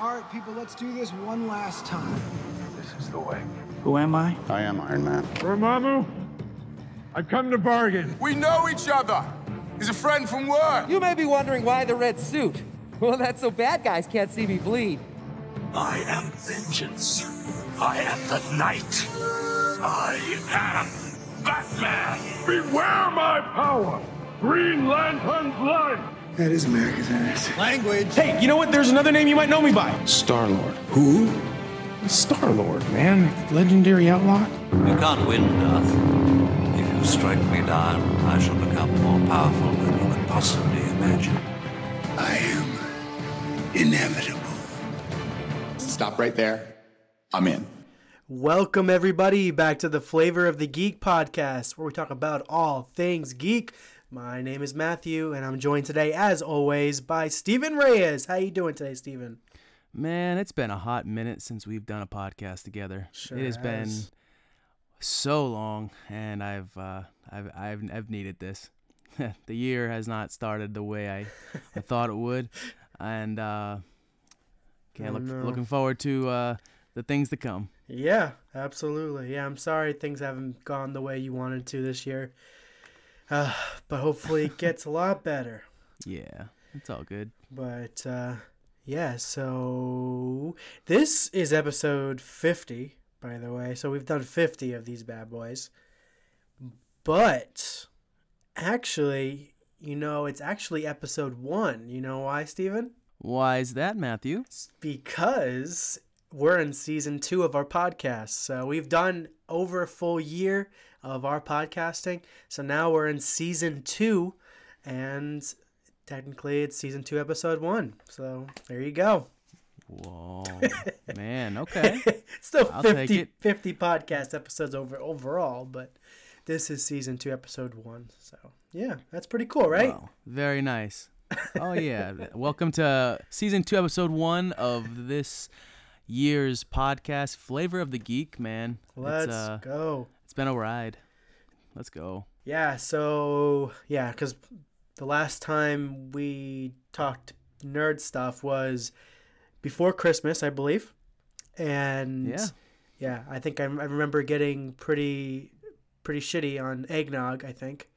All right, people, let's do this one last time. This is the way. Who am I? I am Iron Man. Dormammu, I've come to bargain. We know each other. He's a friend from work. You may be wondering why the red suit. Well, that's so bad guys can't see me bleed. I am vengeance. I am the night. I am Batman. Beware my power. Green Lantern's blood. That is America's ass. Language. Hey, you know what? There's another name you might know me by. Star Lord. Who? Star Lord, man. Legendary outlaw. You can't win, Darth. If you strike me down, I shall become more powerful than you could possibly imagine. I am inevitable. Stop right there. I'm in. Welcome, everybody, back to the Flavor of the Geek podcast, where we talk about all things geek. My name is Matthew, and I'm joined today, as always, by Stephen Reyes. How you doing today, Stephen? Man, it's been a hot minute since we've done a podcast together. Sure it has, been so long, and I've uh, I've, I've I've needed this. the year has not started the way I, I thought it would, and uh, can't look looking forward to uh, the things to come. Yeah, absolutely. Yeah, I'm sorry things haven't gone the way you wanted to this year, uh, but hopefully it gets a lot better. Yeah, it's all good. But uh, yeah, so this is episode 50, by the way. So we've done 50 of these bad boys. But actually, you know, it's actually episode one. You know why, Steven? Why is that, Matthew? It's because we're in season two of our podcast. So we've done over a full year of our podcasting. So now we're in season two, and technically it's season two, episode one. So there you go. Whoa, man. Okay. still I'll 50, 50 podcast episodes over overall, but this is season two, episode one. So yeah, that's pretty cool, right? Wow, very nice. Oh yeah. Welcome to season two, episode one of this year's podcast, Flavor of the Geek. Man, Let's it's, uh, go. it's been a ride. Let's go. Yeah, so yeah, because the last time we talked nerd stuff was before Christmas, I believe, and Yeah. yeah, I think I, I remember getting pretty pretty shitty on eggnog. I think.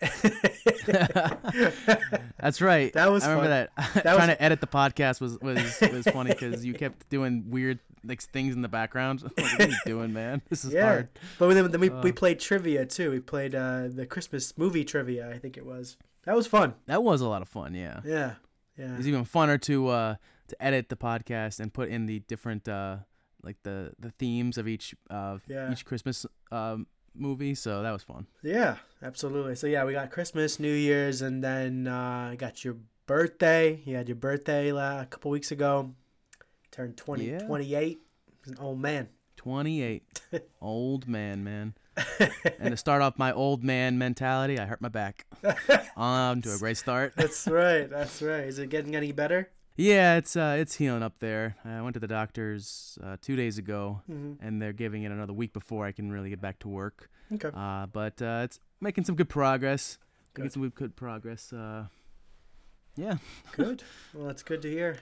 That's right. That was I remember fun. that. That Trying was- to edit the podcast was was was funny because you kept doing weird like things in the background. Like, what are you doing, man? This is yeah, hard. but then, then we, we Uh. played trivia too. We played uh, the Christmas movie trivia. I think it was. That was fun. That was a lot of fun. Yeah. Yeah, yeah. It was even funner to uh to edit the podcast and put in the different uh like the the themes of each uh Yeah. each Christmas um movie. So that was fun. Yeah, absolutely. So yeah, we got Christmas, New Year's, and then uh, got your birthday. You had your birthday a couple weeks ago. Turned 20, Yeah. 28. He's an old man. 28. old man, man. and to start off my old man mentality, I hurt my back. On to a great start. That's right. That's right. Is it getting any better? Yeah, it's uh, it's healing up there. I went to the doctors uh, two days ago, Mhm. and they're giving it another week before I can really get back to work. Okay. Uh, but uh, it's making some good progress. Good. Making some good progress. Uh, yeah. Good. Well, that's good to hear.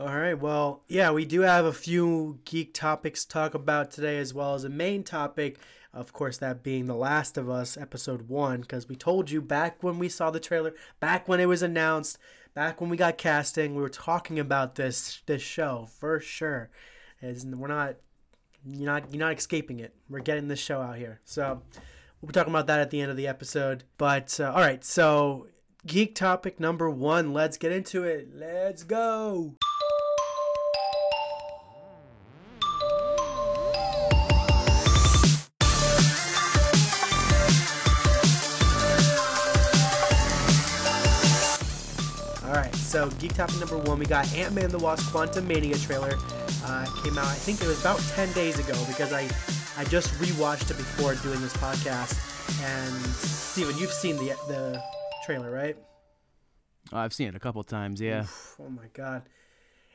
All right. Well, yeah, we do have a few geek topics to talk about today, as well as a main topic. Of course, that being The Last of Us, episode one, because we told you back when we saw the trailer, back when it was announced, back when we got casting, we were talking about this this show for sure. As we're not, you're not, you're not escaping it. We're getting this show out here. So we'll be talking about that at the end of the episode. But uh, all right, so geek topic number one. Let's get into it. Let's go. So geek topic number one, we got Ant Man the Wasp Quantumania trailer. Uh, came out, I think it was about 10 days ago because I, I just rewatched it before doing this podcast. And Steven, you've seen the the trailer, right? Oh, I've seen it a couple times. Yeah. Oof, oh my god,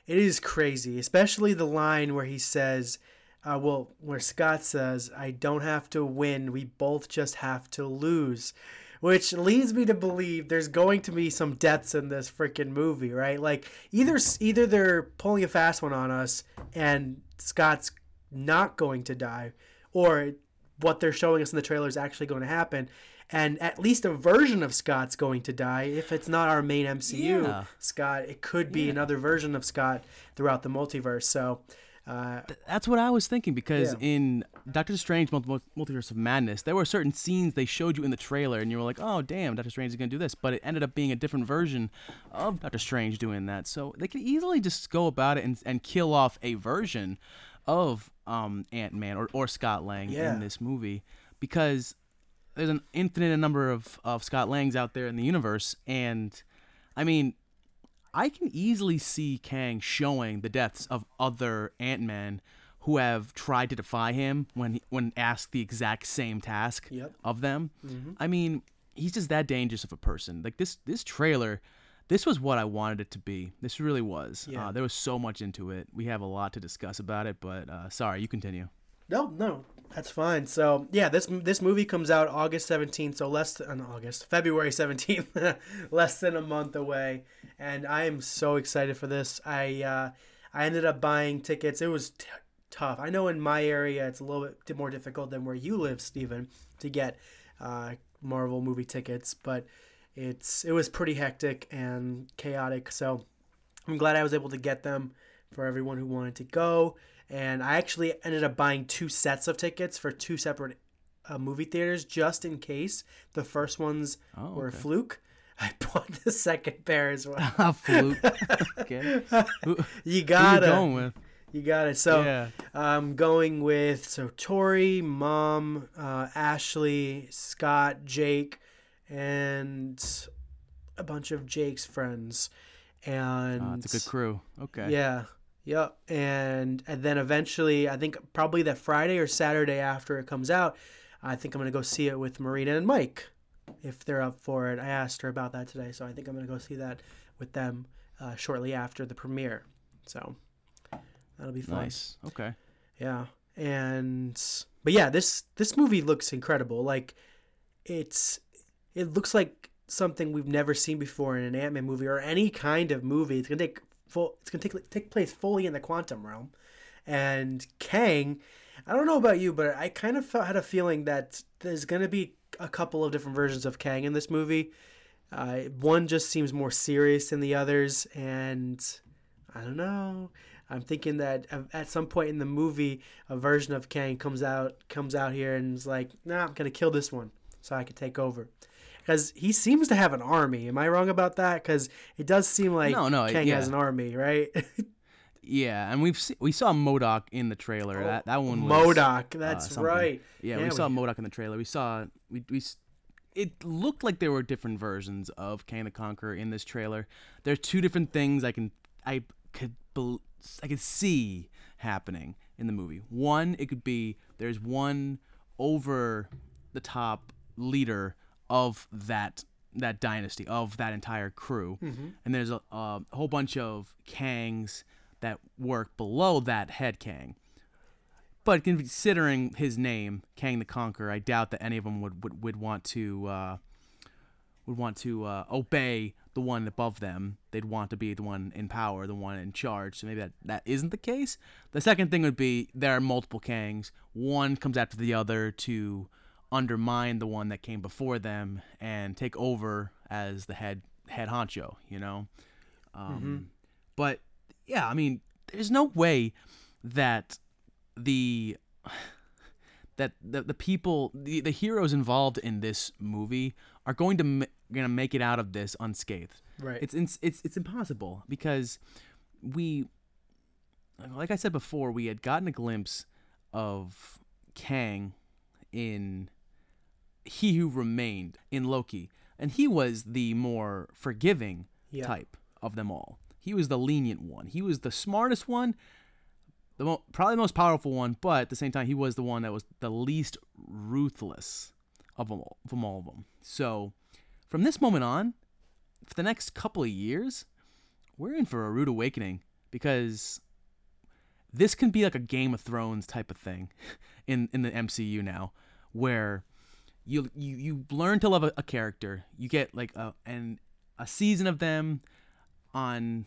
it is crazy. Especially the line where he says, uh, "Well, where Scott says, I don't have to win. We both just have to lose." which leads me to believe there's going to be some deaths in this freaking movie, right? Like either either they're pulling a fast one on us and Scott's not going to die, or what they're showing us in the trailer is actually going to happen. And at least a version of Scott's going to die. If it's not our main MCU Yeah. Scott, it could be another version of Scott throughout the multiverse. So, uh, That's what I was thinking because Yeah. in Doctor Strange Multi- Multiverse of Madness, there were certain scenes they showed you in the trailer, and you were like, "Oh, damn, Doctor Strange is gonna do this," but it ended up being a different version of Doctor Strange doing that. So they could easily just go about it and, and kill off a version of um, Ant Man or, or Scott Lang Yeah. in this movie because there's an infinite number of, of Scott Langs out there in the universe, and I mean, I can easily see Kang showing the deaths of other Ant Man who have tried to defy him when he, when asked the exact same task Yep. of them. I mean, he's just that dangerous of a person. Like this this trailer, this was what I wanted it to be. This really was. Yeah. Uh, there was so much into it. We have a lot to discuss about it, but uh, sorry, you continue. No, no, that's fine. So yeah, this this movie comes out August seventeenth, so less than August, February seventeenth, less than a month away, and I am so excited for this. I uh, I ended up buying tickets. It was t- tough. I know in my area it's a little bit more difficult than where you live, Stephen, to get uh, Marvel movie tickets, but it's it was pretty hectic and chaotic. So I'm glad I was able to get them for everyone who wanted to go. And I actually ended up buying two sets of tickets for two separate uh, movie theaters just in case the first ones Oh, were a fluke. I bought the second pair as well. A fluke. okay. Who, You got going it. with? You got it. So Yeah. I'm going with so Tori, Mom, uh, Ashley, Scott, Jake, and a bunch of Jake's friends. And Uh, it's a good crew. Okay. Yeah. Yep. And and then eventually, I think probably that Friday or Saturday after it comes out, I think I'm gonna go see it with Marina and Mike, if they're up for it. I asked her about that today, so I think I'm gonna go see that with them uh, shortly after the premiere. So that'll be fun. Nice. Okay. Yeah. And but yeah, this this movie looks incredible. Like it's it looks like something we've never seen before in an Ant-Man movie or any kind of movie. It's to take full it's to take take place fully in the quantum realm. And Kang, I don't know about you, but I kind of felt, had a feeling that there's to be a couple of different versions of Kang in this movie. Uh, one just seems more serious than the others, and I don't know. I'm thinking that at some point in the movie, a version of Kang comes out comes out here and is like, "Nah, I'm gonna kill this one, so I can take over." Because he seems to have an army. Am I wrong about that? Because it does seem like No, no, Kang yeah. has an army, right? Yeah, and we've se- we saw MODOK in the trailer. that that one was MODOK, uh, that's something. right. Yeah, Yeah, we saw we- MODOK in the trailer. We saw we we. It looked like there were different versions of Kang the Conqueror in this trailer. There are two different things I can I could I could see happening in the movie. One, it could be there's one over the top leader of that that dynasty of that entire crew, and there's a, a whole bunch of Kangs that work below that head Kang. But considering his name, Kang the Conqueror, I doubt that any of them would would, would want to uh, would want to uh, obey the one above them. They'd want to be the one in power, the one in charge. So maybe that, that isn't the case. The second thing would be there are multiple Kangs. One comes after the other to undermine the one that came before them and take over as the head head honcho. You know. Um, But yeah, I mean, there's no way that the that the, the people the, the heroes involved in this movie are going to ma- gonna make it out of this unscathed. Right. It's it's it's, it's impossible because we like I said before, we had gotten a glimpse of Kang in He Who Remained in Loki, and he was the more forgiving Yeah. type of them all. He was the lenient one. He was the smartest one, the mo- probably the most powerful one, but at the same time, he was the one that was the least ruthless of them all, from all of them. So, from this moment on, for the next couple of years, we're in for a rude awakening because this can be like a Game of Thrones type of thing in in the MCU now, where you you you learn to love a, a character. You get like a and a season of them on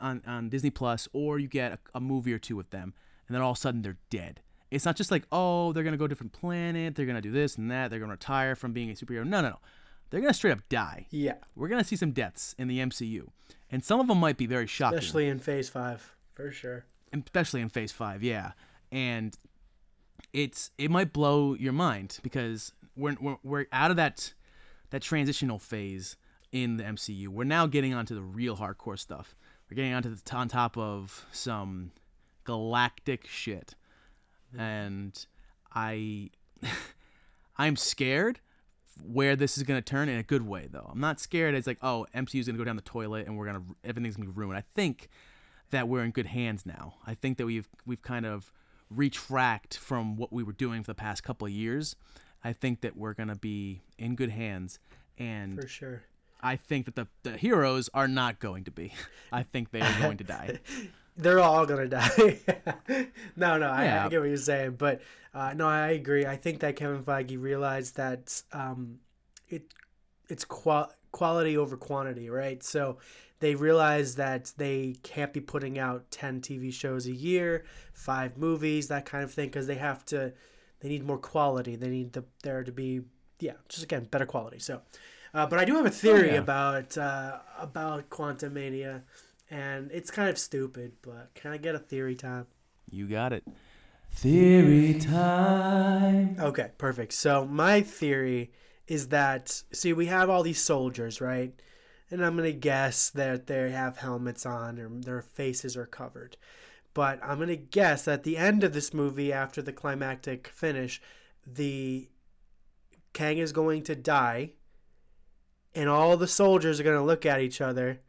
on on Disney Plus, or you get a, a movie or two with them, and then all of a sudden they're dead. It's not just like oh they're gonna go to a different planet, they're gonna do this and that, they're gonna retire from being a superhero. No, no, no, they're gonna straight up die. Yeah, We're gonna see some deaths in the MCU, and some of them might be very shocking especially in Phase Five for sure. especially in phase five yeah and it's it might blow your mind because we're, we're, we're out of that that transitional phase in the mcu we're now getting onto the real hardcore stuff. We're getting onto the on top of some galactic shit. And i i'm scared where this is going to turn in a good way though. I'm not scared it's like oh mcu's going to go down the toilet and we're going to everything's going to be ruined. I think that we're in good hands now. I think that we've we've kind of retract from what we were doing for the past couple of years. I think that we're gonna be in good hands, and For sure. I think that the the heroes are not going to be. I think they are going to die. They're all gonna die. no, no, I, I get what you're saying, but uh, no, I agree. I think that Kevin Feige realized that um, it it's qual- quality over quantity, right? So they realized that they can't be putting out 10 TV shows a year, five movies, that kind of thing, because they have to, they need more quality. They need the, there to be, yeah, just again, better quality. So, uh, but I do have a theory yeah. about, uh, about Quantumania, and it's kind of stupid, but can I get a theory time? You got it. Theory time. Okay, perfect. So my theory is that see we have all these soldiers, right? And I'm gonna guess that they have helmets on or their faces are covered. But I'm gonna guess at the end of this movie, after the climactic finish, the Kang is going to die, and all the soldiers are gonna look at each other,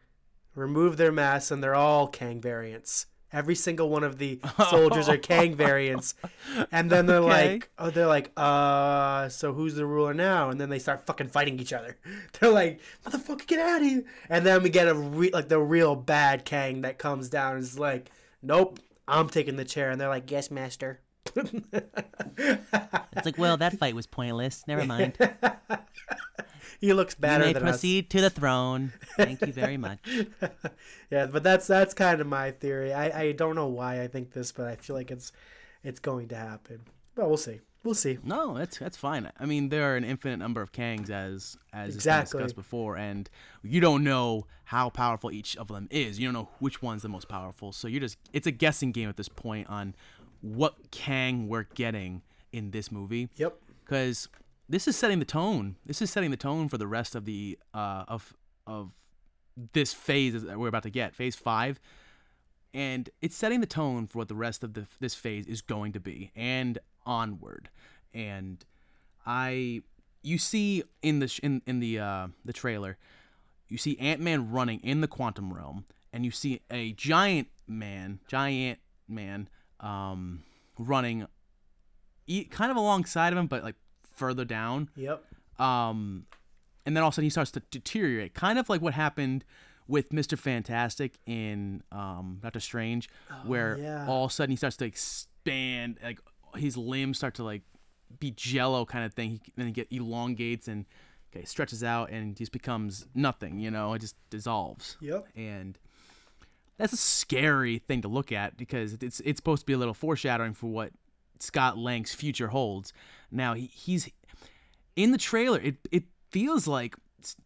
remove their masks, and they're all Kang variants. Every single one of the soldiers are Kang variants, and then they're Okay. like, oh, they're like, uh, so who's the ruler now? And then they start fucking fighting each other. They're like, motherfucker, get out of here! And then we get a re- like the real bad Kang that comes down and is like, nope, I'm taking the chair, and they're like, yes, master. It's like, well, that fight was pointless. Never mind. he looks better. You may than proceed to the throne. Thank you very much. Yeah, but that's that's kind of my theory. I, I don't know why I think this, but I feel like it's it's going to happen. But we'll see. We'll see. No, that's that's fine. I mean, there are an infinite number of Kangs as as Exactly. discussed before, and you don't know how powerful each of them is. You don't know which one's the most powerful. So you're just it's a guessing game at this point on what Kang we're getting in this movie. Yep. Because this is setting the tone. This is setting the tone for the rest of the uh of of this phase that we're about to get, phase five and it's setting the tone for what the rest of the, this phase is going to be and onward and i you see in the sh- in, in the uh the trailer you see ant-man running in the quantum realm and you see a giant man giant man um running e- kind of alongside of him but like further down Yep. um, and then all of a sudden he starts to deteriorate, kind of like what happened with Mister Fantastic in um, Doctor Strange, where yeah. all of a sudden he starts to expand, like his limbs start to like be Jello kind of thing. He then he get elongates and okay stretches out and just becomes nothing. You know, it just dissolves. Yep. And that's a scary thing to look at because it's it's supposed to be a little foreshadowing for what Scott Lang's future holds. Now he, he's in the trailer. It it feels like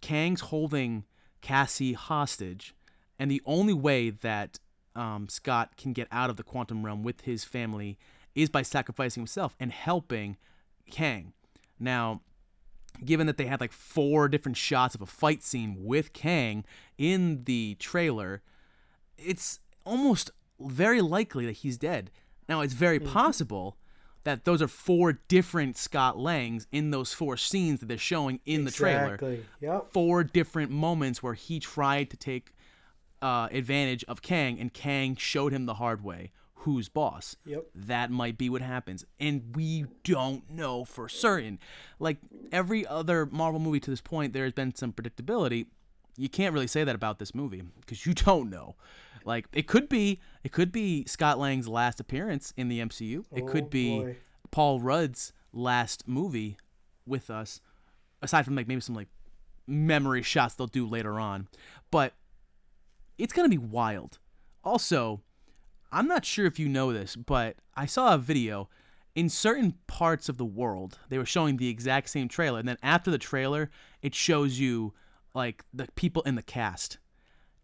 Kang's holding Cassie hostage, and the only way that um, Scott can get out of the quantum realm with his family is by sacrificing himself and helping Kang. Now, given that they had like four different shots of a fight scene with Kang in the trailer, it's almost very likely that he's dead. Now, it's very possible that those are four different Scott Langs in those four scenes that they're showing in the trailer. Exactly. Yep. Four different moments where he tried to take uh, advantage of Kang, and Kang showed him the hard way who's boss. Yep. That might be what happens. And we don't know for certain. Like every other Marvel movie to this point, there has been some predictability. You can't really say that about this movie because you don't know. Like it could be, it could be Scott Lang's last appearance in the MCU. It Oh, could be boy. Paul Rudd's last movie with us, aside from like maybe some like memory shots they'll do later on. But it's gonna be wild. Also, I'm not sure if you know this, but I saw a video in certain parts of the world. They were showing the exact same trailer, and then after the trailer, it shows you like the people in the cast.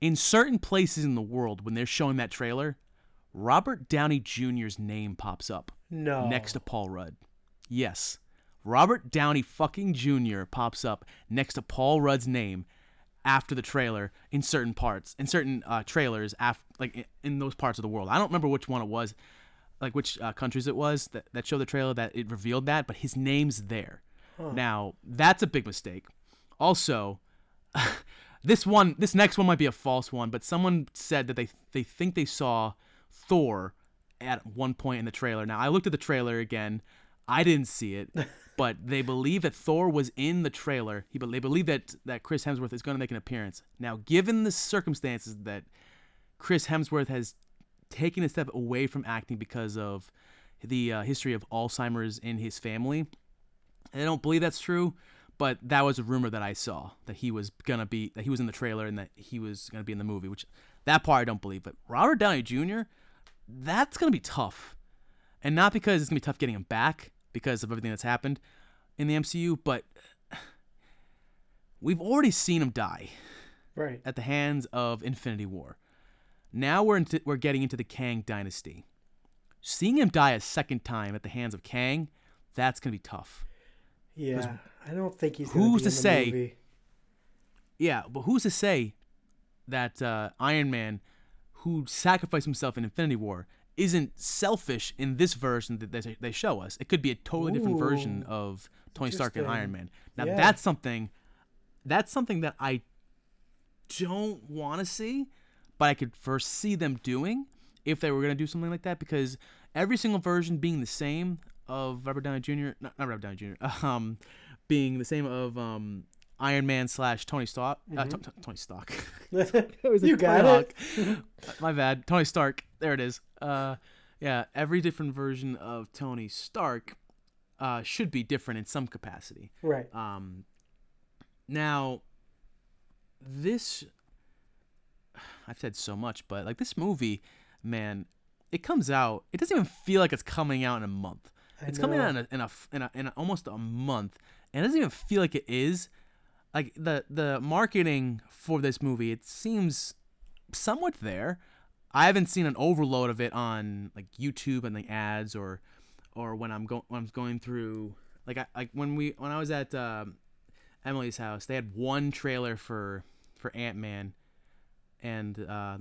In certain places in the world, when they're showing that trailer, Robert Downey Jr.'s name pops up No. next to Paul Rudd. Yes. Robert Downey fucking Jr. pops up next to Paul Rudd's name after the trailer in certain parts, in certain uh, trailers, af- like in, in those parts of the world. I don't remember which one it was, like which uh, countries it was that, that showed the trailer that it revealed that, but his name's there. Now, that's a big mistake. Also, this one, this next one might be a false one, but someone said that they they think they saw Thor at one point in the trailer. Now, I looked at the trailer again. I didn't see it, but they believe that Thor was in the trailer. He, they believe that that Chris Hemsworth is going to make an appearance. Now, given the circumstances that Chris Hemsworth has taken a step away from acting because of the uh, history of Alzheimer's in his family, I don't believe that's true, but that was a rumor that I saw that he was gonna be that he was in the trailer and that he was gonna be in the movie, which that part I don't believe. But Robert Downey Jr. That's gonna be tough, and not because it's gonna be tough getting him back because of everything that's happened in the MCU, but we've already seen him die Right. at the hands of Infinity War. Now we're into, we're getting into the Kang dynasty. Seeing him die a second time at the hands of Kang, that's gonna be tough. Yeah. I don't think he's who's to the say- movie. Yeah, but who's to say that uh, Iron Man, who sacrificed himself in Infinity War, isn't selfish in this version that they, they show us? It could be a totally different version of Tony Stark and Iron Man. Now Yeah. that's something, that's something that I don't want to see, but I could foresee them doing if they were going to do something like that because every single version being the same of Robert Downey Jr. Not, not Robert Downey Jr. Um, being the same of um, Iron Man slash Tony Stark. Uh, T- T- Tony Stark. you got it. My bad. Tony Stark. There it is. Uh, yeah, every different version of Tony Stark uh, should be different in some capacity. Right. Um, now, this I've said so much, but like this movie, man, it comes out. It doesn't even feel like it's coming out in a month. It's coming out in a, in a in a in a, almost a month, and it doesn't even feel like it is. Like the the marketing for this movie, it seems somewhat there. I haven't seen an overload of it on like YouTube and the ads or or when I'm going when I'm going through like I like when we when I was at um, Emily's house, they had one trailer for for Ant Man and uh,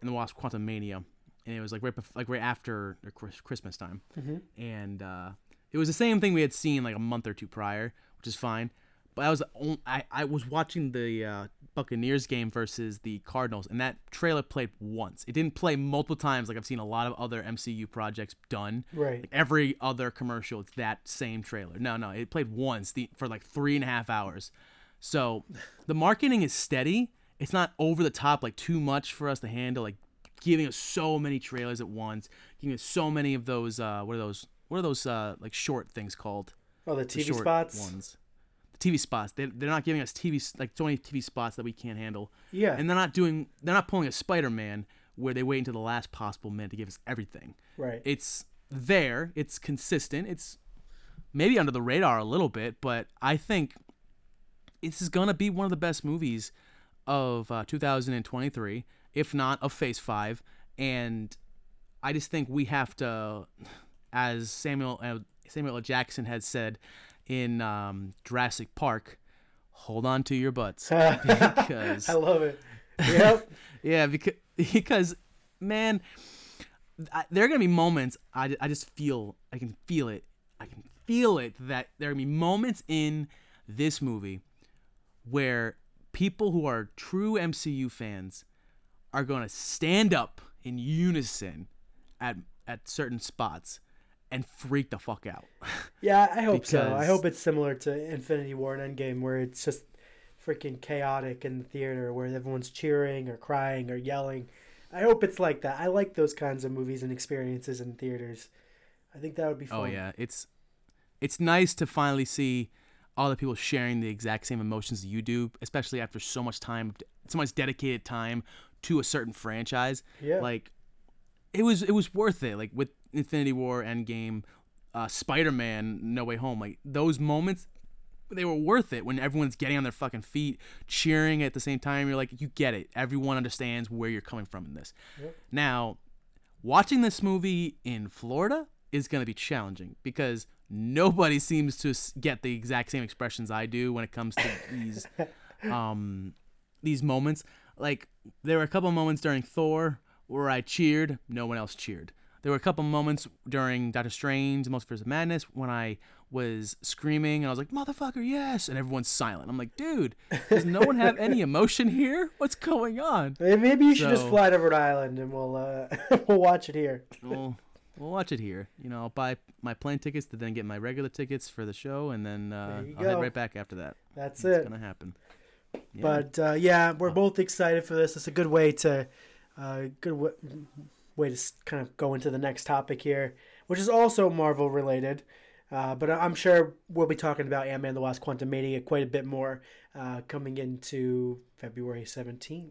and the Wasp Quantumania, and it was like right bef- like right after Christmas time, and uh, it was the same thing we had seen like a month or two prior, which is fine. But I was I I was watching the uh, Buccaneers game versus the Cardinals, and that trailer played once. It didn't play multiple times like I've seen a lot of other MCU projects done. Right. Like every other commercial, it's that same trailer. No, no, it played once the, for like three and a half hours. So the marketing is steady. It's not over the top, like too much for us to handle. Like giving us so many trailers at once, giving us so many of those. Uh, what are those? What are those? Uh, like short things called? Oh, the The TV short spots. ones. The TV spots. They they're not giving us TV like so many TV spots that we can't handle. Yeah. And they're not doing. They're not pulling a Spider Man where they wait until the last possible minute to give us everything. Right. It's there. It's consistent. It's maybe under the radar a little bit, but I think this is gonna be one of the best movies of uh, 2023, if not of Phase Five. And I just think we have to, as Samuel uh, Samuel L. Jackson had said in um, Jurassic Park, hold on to your butts because I love it. Yep. yeah, because because man, I, there are gonna be moments I, I just feel I can feel it I can feel it that there are gonna be moments in this movie where people who are true MCU fans are gonna stand up in unison at at certain spots and freak the fuck out. Yeah, I hope so. I hope it's similar to Infinity War and Endgame, where it's just freaking chaotic in the theater, where everyone's cheering or crying or yelling. I hope it's like that. I like those kinds of movies and experiences in theaters. I think that would be oh, fun. Oh yeah, it's it's nice to finally see all the people sharing the exact same emotions that you do, especially after so much time, so much dedicated time to a certain franchise. Yeah. Like, it was it was worth it. Like with Infinity War, Endgame, uh, Spider Man, No Way Home. Like those moments, they were worth it when everyone's getting on their fucking feet, cheering at the same time. You're like, you get it. Everyone understands where you're coming from in this. Now, watching this movie in Florida is going to be challenging because nobody seems to get the exact same expressions I do when it comes to these um these moments. Like there were a couple moments during Thor where I cheered, no one else cheered. There were a couple moments during Doctor Strange, Multiverse of Madness, when I was screaming and I was like, "Motherfucker, yes!" and everyone's silent. I'm like, "Dude, does no one have any emotion here? What's going on?" Maybe- you should just fly to Rhode Island and we'll uh, we'll watch it here. we'll we'll watch it here. You know, I'll buy my plane tickets to then get my regular tickets for the show, and then uh, I'll head right back after that. That's it's it. gonna happen. Yeah. But uh, yeah, we're both excited for this. It's a good way to, uh, good w- way to kind of go into the next topic here, which is also Marvel related. Uh, but I'm sure we'll be talking about Ant Man the Wasp Quantumania quite a bit more uh, coming into February 17th.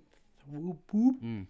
Whoop, whoop. Mm.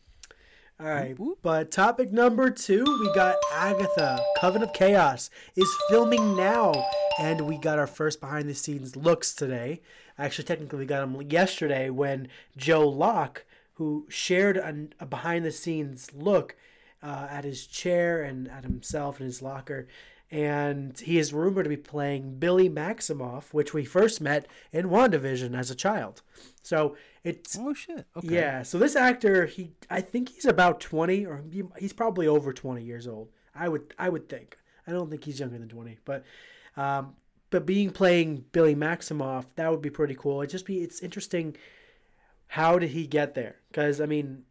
All right, but topic number two, we got Agatha, Coven of Chaos, is filming now, and we got our first behind the scenes looks today. Actually, technically, we got them yesterday when Joe Locke, who shared an, a behind the scenes look uh, at his chair and at himself in his locker, and he is rumored to be playing Billy Maximoff, which we first met in WandaVision as a child. So it's oh shit. Okay. yeah. So this actor, he I think he's about twenty, or he- he's probably over twenty years old. I would I would think. I don't think he's younger than twenty, but um, but being playing Billy Maximoff, that would be pretty cool. It just be it's interesting. How did he get there? Because I mean,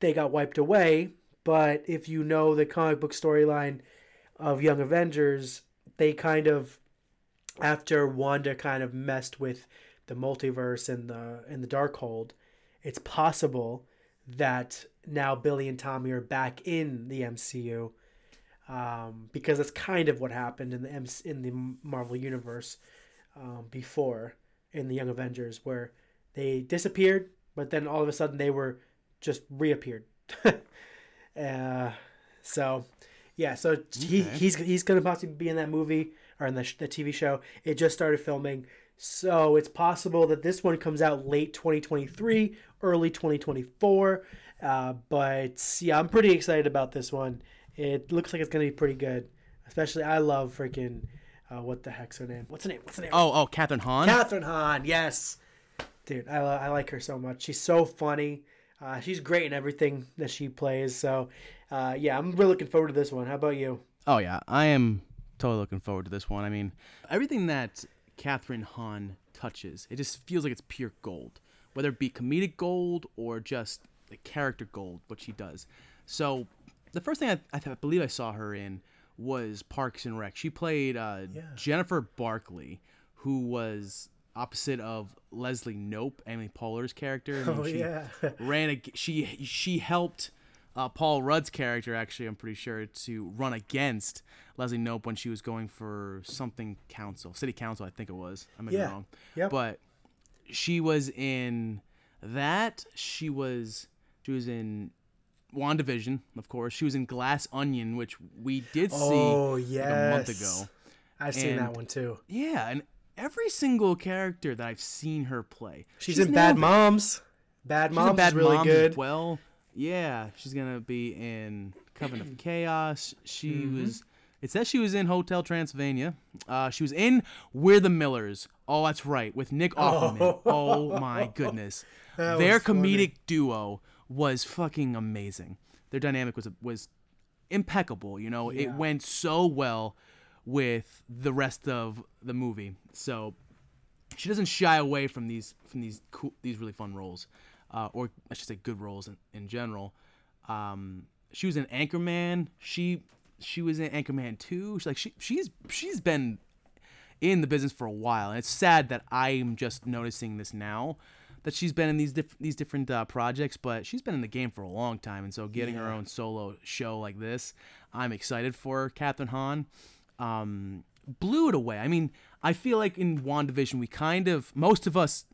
they got wiped away. But if you know the comic book storyline of Young Avengers, they kind of after Wanda kind of messed with the multiverse and the and the Darkhold, it's possible that now Billy and Tommy are back in the MCU, um, because that's kind of what happened in the MC, in the Marvel universe um, before in the Young Avengers, where they disappeared, but then all of a sudden they were just reappeared. uh, so yeah, so he, he's he's gonna possibly be in that movie or in the, the TV show. It just started filming, so it's possible that this one comes out late 2023, early 2024. Uh, but yeah, I'm pretty excited about this one. It looks like it's gonna be pretty good. Especially, I love freaking uh, what the heck's her name? What's her name? What's her name? Oh, oh, Kathryn Hahn. Kathryn Hahn, yes. Dude, I, I like her so much. She's so funny. Uh, she's great in everything that she plays. So, uh, yeah, I'm really looking forward to this one. How about you? Oh yeah, I am totally looking forward to this one. I mean, everything that Kathryn Hahn touches, it just feels like it's pure gold. Whether it be comedic gold or just the character gold, what she does. So, the first thing I, I, believe I saw her in was Parks and Rec. She played uh, Jennifer Barkley, who was opposite of Leslie Knope, Emily Poehler's character. I mean, Oh, she yeah. ran. A, she she helped uh, Paul Rudd's character, actually, I'm pretty sure, to run against Leslie Knope when she was going for something council, city council, I think it was. I might Yeah. be wrong. Yep. But she was in that. She was she was in WandaVision, of course. She was in Glass Onion, which we did see Oh, like a month yes. ago. I've seen that one too. Yeah, and every single character that I've seen her play, She's, in Bad. Moms. Bad She's Moms Bad is really Moms good. Well, yeah, she's gonna be in Coven of Chaos. She Mm-hmm. was. It says she was in Hotel Transylvania. Uh, she was in We're the Millers. Oh, that's right, with Nick Offerman. Oh, my goodness, That their was funny. comedic duo was fucking amazing. Their dynamic was was impeccable. You know, it went so well with the rest of the movie. So she doesn't shy away from these from these cool these really fun roles, uh, or I should say good roles in, in general. Um, she was in Anchorman. She she was in Anchorman too. She's like she she's she's been in the business for a while, and it's sad that I'm just noticing this now that she's been in these diff- these different uh, projects, but she's been in the game for a long time, and so getting her own solo show like this, I'm excited for Kathryn Hahn. Um, blew it away. I mean, I feel like in WandaVision we kind of most of us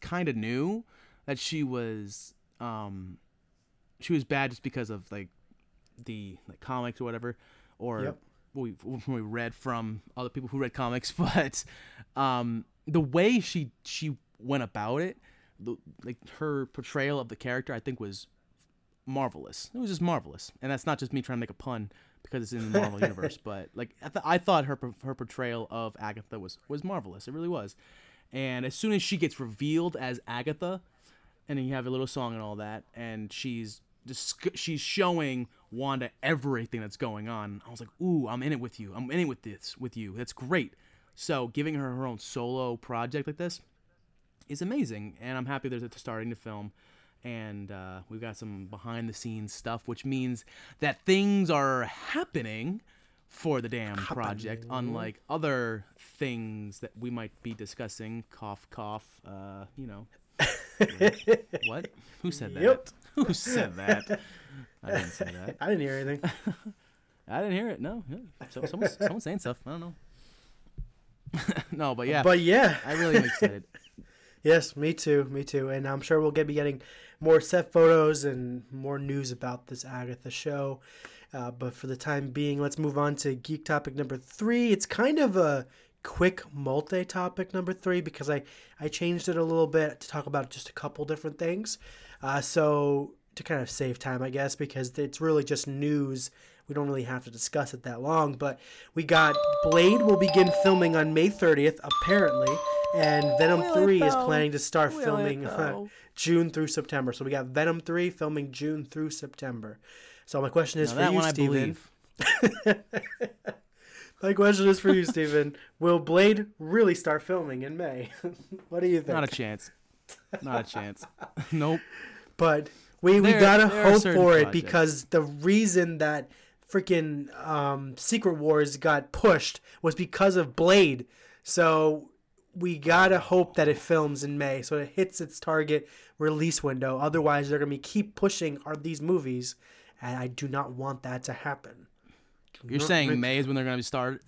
kind of knew that she was um she was bad just because of like the like comics or whatever or Yep. we we read from other people who read comics but um the way she she went about it the, like her portrayal of the character I think was marvelous. It was just marvelous, and that's not just me trying to make a pun because it's in the Marvel universe, but like I, th- I thought her her portrayal of Agatha was was marvelous. It really was. And as soon as she gets revealed as Agatha, and then you have a little song and all that, and she's just she's showing Wanda everything that's going on. I was like, ooh, I'm in it with you. I'm in it with this with you. That's great. So giving her her own solo project like this is amazing, and I'm happy they're starting to film. And uh, we've got some behind the scenes stuff, which means that things are happening for the damn project, unlike other things that we might be discussing. Cough, cough. Uh, you know. what? Who said that? Yep. Who said that? I didn't say that. I didn't hear anything. I didn't hear it. No. Yeah. So, someone's, someone's saying stuff. I don't know. no, but yeah. But yeah. I really am excited. Yes, me too, me too. And I'm sure we'll get be getting more set photos and more news about this Agatha show. Uh, but for the time being, let's move on to geek topic number three. It's kind of a quick multi topic number three because I, I changed it a little bit to talk about just a couple different things. Uh, so to kind of save time, I guess, because it's really just news. We don't really have to discuss it that long. But we got Blade will begin filming on May 30th, apparently and Venom Will 3 is planning to start Will filming though? June through September. So we got Venom 3 filming June through September. So my question is Now for that you, one I Steven. My question is for you, Steven. Will Blade really start filming in May? what do you think? Not a chance. Not a chance. nope. but we, we There- gotta there hope for it because the reason that freaking um, Secret Wars got pushed was because of Blade. So we gotta hope that it films in May, so it hits its target release window. Otherwise, they're gonna be keep pushing our, these movies, and I do not want that to happen. You're saying May is when they're going to be started?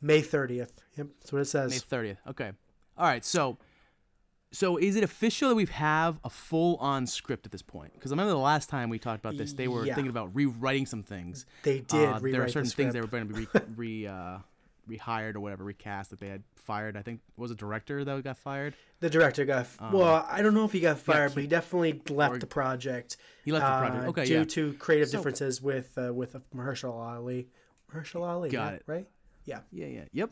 May thirtieth. Yep, that's what it says. May 30th. Okay. All right. So, so is it official that we have a full-on script at this point? Because I remember the last time we talked about this, they were Yeah. thinking about rewriting some things. They did Uh, there are rewrite the certain things they were going to be re, re uh, rehired or whatever, recast that they had fired. I think was a director that got fired. The director got f well. I don't know if he got fired, he- but he definitely left the project. He left the project. uh, Okay, due yeah. to creative So- differences with uh, with Mahershala Ali. Mahershala Ali, Got yeah, it. right? Yeah. Yeah, yeah, yep.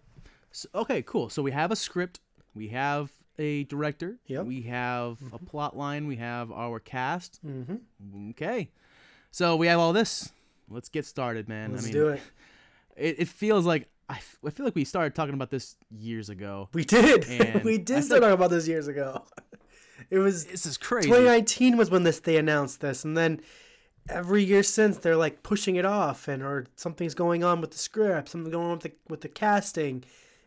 So, okay, cool. So we have a script, we have a director, Yep. we have a plot line, we have our cast. Mm-hmm. Okay, so we have all this. Let's get started, man. Let's I mean, do it. It, it feels like I, f- I feel like we started talking about this years ago. We did. We did start like- talking about this years ago. It was This is crazy. 2019 was when this they announced this, and then every year since they're like pushing it off, and or something's going on with the script, something going on with the with the casting.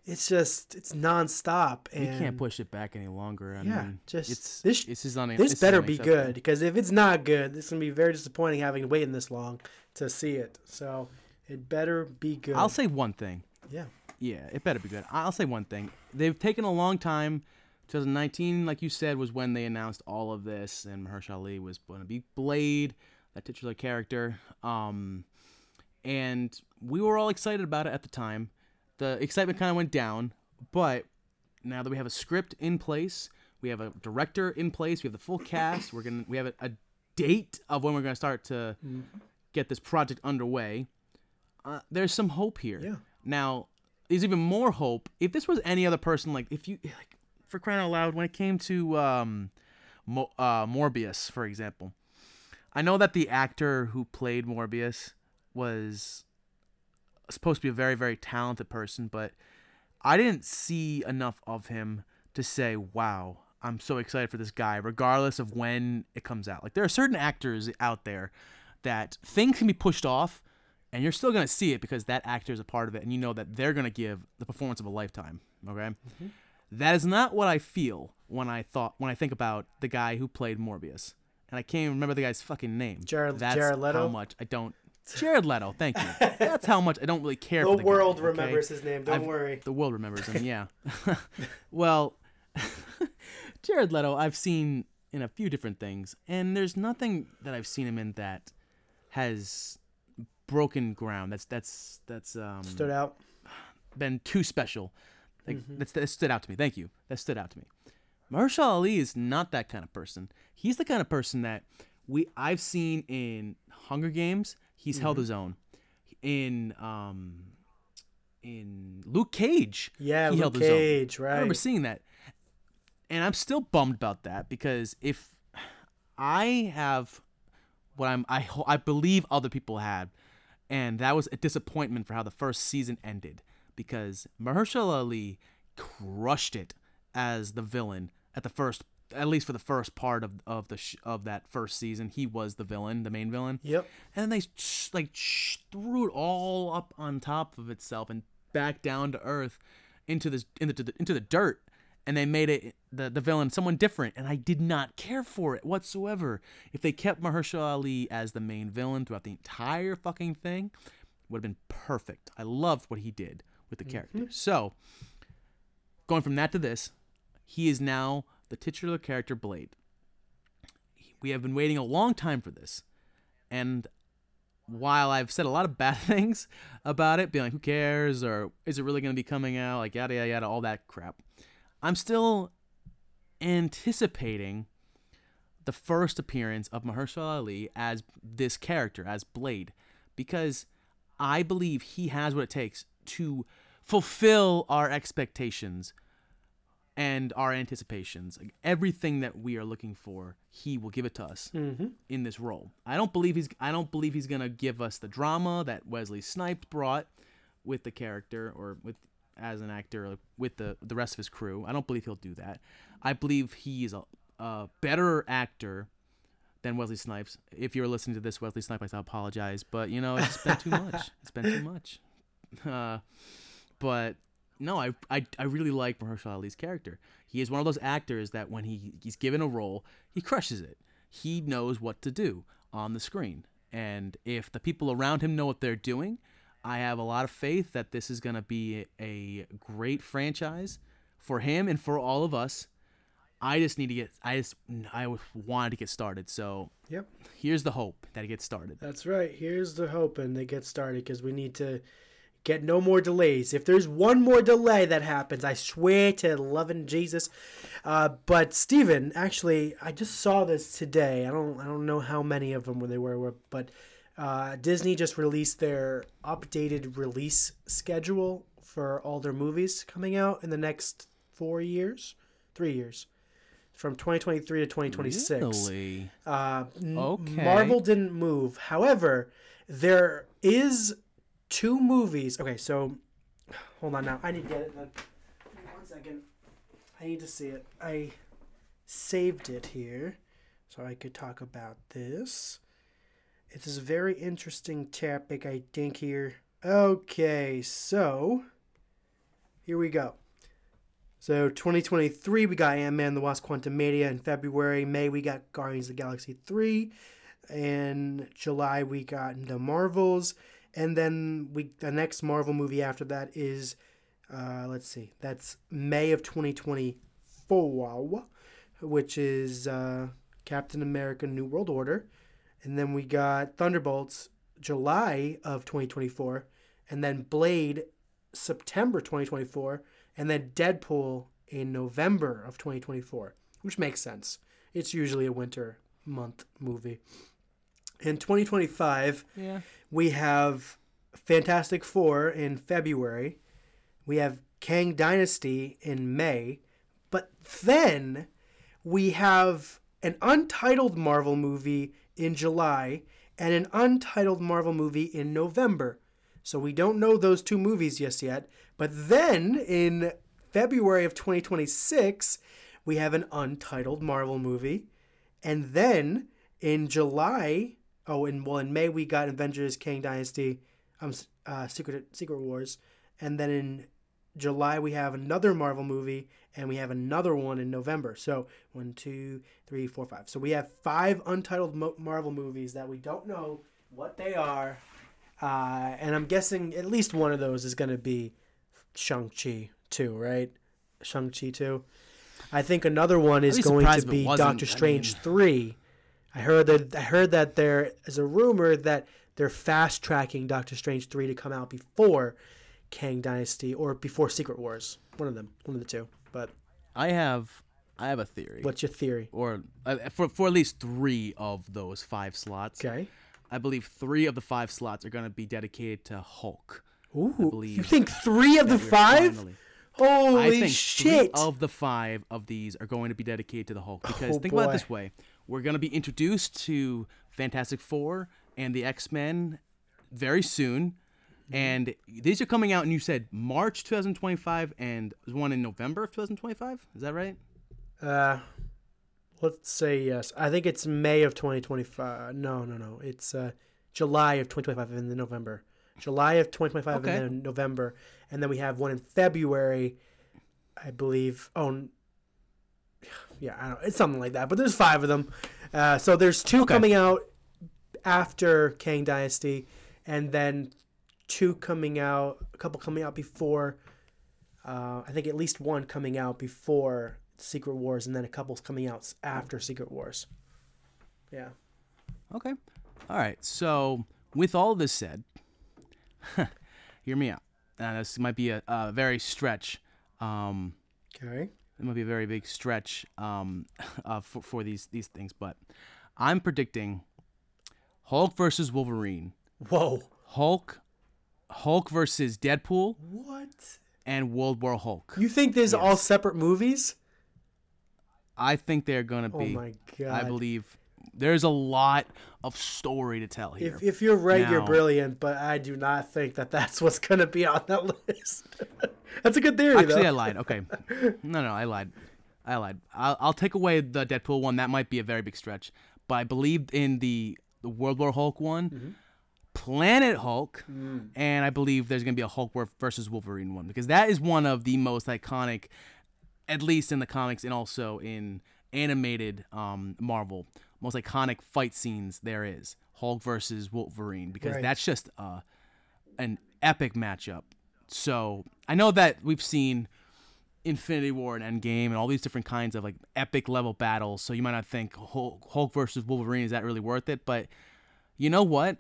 It's just it's nonstop. We And can't push it back any longer. I Yeah, mean, just it's this. This is un- this is better be good because if it's not good, it's gonna be very disappointing having to wait in this long to see it. So it better be good. I'll say one thing. Yeah. Yeah, it better be good. I'll say one thing. They've taken a long time. 2019, like you said, was when they announced all of this, and Mahershala Ali was going to be Blade, that titular character. Um, and we were all excited about it at the time. The excitement kind of went down, but now that we have a script in place, we have a director in place, we have the full cast. We're gonna we have a, a date of when we're gonna start to get this project underway. Uh, there's some hope here. Yeah. Now, there's even more hope if this was any other person. Like if you like, for crying out loud, when it came to um, Mo- uh, Morbius, for example, I know that the actor who played Morbius was supposed to be a very very talented person, but I didn't see enough of him to say, "Wow, I'm so excited for this guy," regardless of when it comes out. Like there are certain actors out there that things can be pushed off, and you're still gonna see it because that actor is a part of it, and you know that they're gonna give the performance of a lifetime. Okay, mm-hmm. That is not what I feel when I thought when I think about the guy who played Morbius, and I can't even remember the guy's fucking name. Jared- Leto? That's Jared Leto? How much I don't. Jared Leto. Thank you. That's how much I don't really care. The for the guy, world okay? remembers his name. Don't I've- worry. The world remembers him. Yeah. well, Jared Leto, I've seen in a few different things, and there's nothing that I've seen him in that has broken ground. That's that's that's um Stood out. been too special. Like, Mhm. that's, that stood out to me. Thank you. That stood out to me. Mahershala Ali is not that kind of person. He's the kind of person that we I've seen in Hunger Games. He's held Mhm. his own. In um, in Luke Cage. Yeah, he Luke held his own. Cage, I remember seeing that, and I'm still bummed about that because if I have what I'm I I believe other people had, and that was a disappointment for how the first season ended because Mahershala Ali crushed it as the villain at the first at least for the first part of of the sh- of that first season. He was the villain the main villain. Yep. and then they sh- like sh- threw it all up on top of itself and back down to earth into this into the into the dirt and they made it the the villain someone different and I did not care for it whatsoever. If they kept Mahershala Ali as the main villain throughout the entire fucking thing would have been perfect. I loved what he did with the character. Mm-hmm. So going from that to this he is now the titular character Blade. We have been waiting a long time for this and while I've said a lot of bad things about it, being like, who cares, or is it really going to be coming out, like yada yada yada, all that crap, I'm still anticipating the first appearance of Mahershala Ali as this character, as Blade, because I believe he has what it takes to fulfill our expectations and our anticipations. Like everything that we are looking for, he will give it to us Mhm. in this role. I don't believe he's I don't believe he's gonna give us the drama that Wesley Snipes brought with the character or with as an actor with the the rest of his crew. I don't believe he'll do that. I believe he's a, a better actor than Wesley Snipes. If you're listening to this, Wesley Snipes, I apologize, but you know it's been too much. It's been too much. Uh, but no, I, I I really like Mahershala Ali's character. He is one of those actors that when he he's given a role, he crushes it. He knows what to do on the screen, and if the people around him know what they're doing, I have a lot of faith that this is going to be a great franchise for him and for all of us. I just need to get. I just I wanted to get started. So Yep. here's the hope that it gets started. That's right. Here's the hope, and they get started because we need to get no more delays. If there's one more delay that happens, I swear to loving Jesus. Uh, but Stephen, actually, I just saw this today. I don't I don't know how many of them they were, but uh, Disney just released their updated release schedule for all their movies coming out in the next four years, three years. From 2023 to 2026. Really? Uh, Okay. Marvel didn't move. However, there is two movies. Okay, so hold on now. I need to get it. One second. I need to see it. I saved it here so I could talk about this. It is a very interesting topic, I think, here. Okay, so here we go. So 2023, we got Ant Man the Wasp Media in February. May, we got Guardians of the Galaxy 3. In July, we got the Marvels. And then we the next Marvel movie after that is, uh, let's see, that's May of 2024, which is uh, Captain America New World Order. And then we got Thunderbolts July of 2024. And then Blade September 2024 and then Deadpool in November of 2024, which makes sense. It's usually a winter month movie. In 2025, Yeah. we have Fantastic Four in February. We have Kang Dynasty in May. But then we have an untitled Marvel movie in July and an untitled Marvel movie in November. So we don't know those two movies just yet. But then in February of 2026, we have an untitled Marvel movie. And then in July, oh, and well, in May, we got Avengers Kang Dynasty, um, uh, Secret, Secret Wars. And then in July, we have another Marvel movie, and we have another one in November. So one, two, three, four, five. So we have five untitled Mo- Marvel movies that we don't know what they are Uh, and I'm guessing at least one of those is going to be Shang-Chi too, right? Shang-Chi too. I think another one is going to surprised if it be. Doctor I Strange mean- 3. I heard that I heard that there is a rumor that they're fast tracking Doctor Strange 3 to come out before Kang Dynasty or before Secret Wars. One of them, one of the two. But I have I have a theory. what's your theory? or uh, for for at least three of those five slots. Okay. I believe three of the five slots are going to be dedicated to Hulk. Ooh, you think 3 of the that 5? finally- Holy I think shit. three of the five of these are going to be dedicated to the Hulk because Oh, think about it this way: we're going to be introduced to Fantastic Four and the X Men very soon. And these are coming out. And you said March 2025, and one in November of 2025. Is that right? Uh, let's say yes. I think it's May of 2025. No, no, no. It's uh, July of 2025 and then November. July of 2025 Okay. and then November, and then we have one in February, I believe. Oh, yeah, I don't. It's something like that. But there's five of them. Uh, so there's two Okay. coming out after Kang Dynasty, and then two coming out. A couple coming out before. Uh, I think at least one coming out before Secret Wars, and then a couple coming out after Secret Wars. Yeah. Okay. All right. So, with all this said, hear me out. Uh, this might be a, a very stretch. Um, Okay. it might be a very big stretch um, uh, for, for these these things, but I'm predicting Hulk versus Wolverine, Whoa. Hulk, Hulk versus Deadpool, What? and World War Hulk. You think there's all separate movies? I think they're gonna be. Oh be. my I believe there's a lot of story to tell here. If, if you're right, you're brilliant, but I do not think that that's what's going to be on that list. that's a good theory, Actually, though. I lied. Okay. No, no, I lied. I lied. I'll, I'll take away the Deadpool one. That might be a very big stretch. But I believe in the, the World War Hulk one, Mm-hmm. Planet Hulk, Mm. and I believe there's going to be a Hulk versus Wolverine one because that is one of the most iconic, at least in the comics and also in animated um, Marvel, most iconic fight scenes there is. Hulk versus Wolverine because Right. that's just uh, an epic matchup. So I know that we've seen Infinity War and Endgame and all these different kinds of like epic level battles. So you might not think Hulk, Hulk versus Wolverine is that really worth it, but you know what?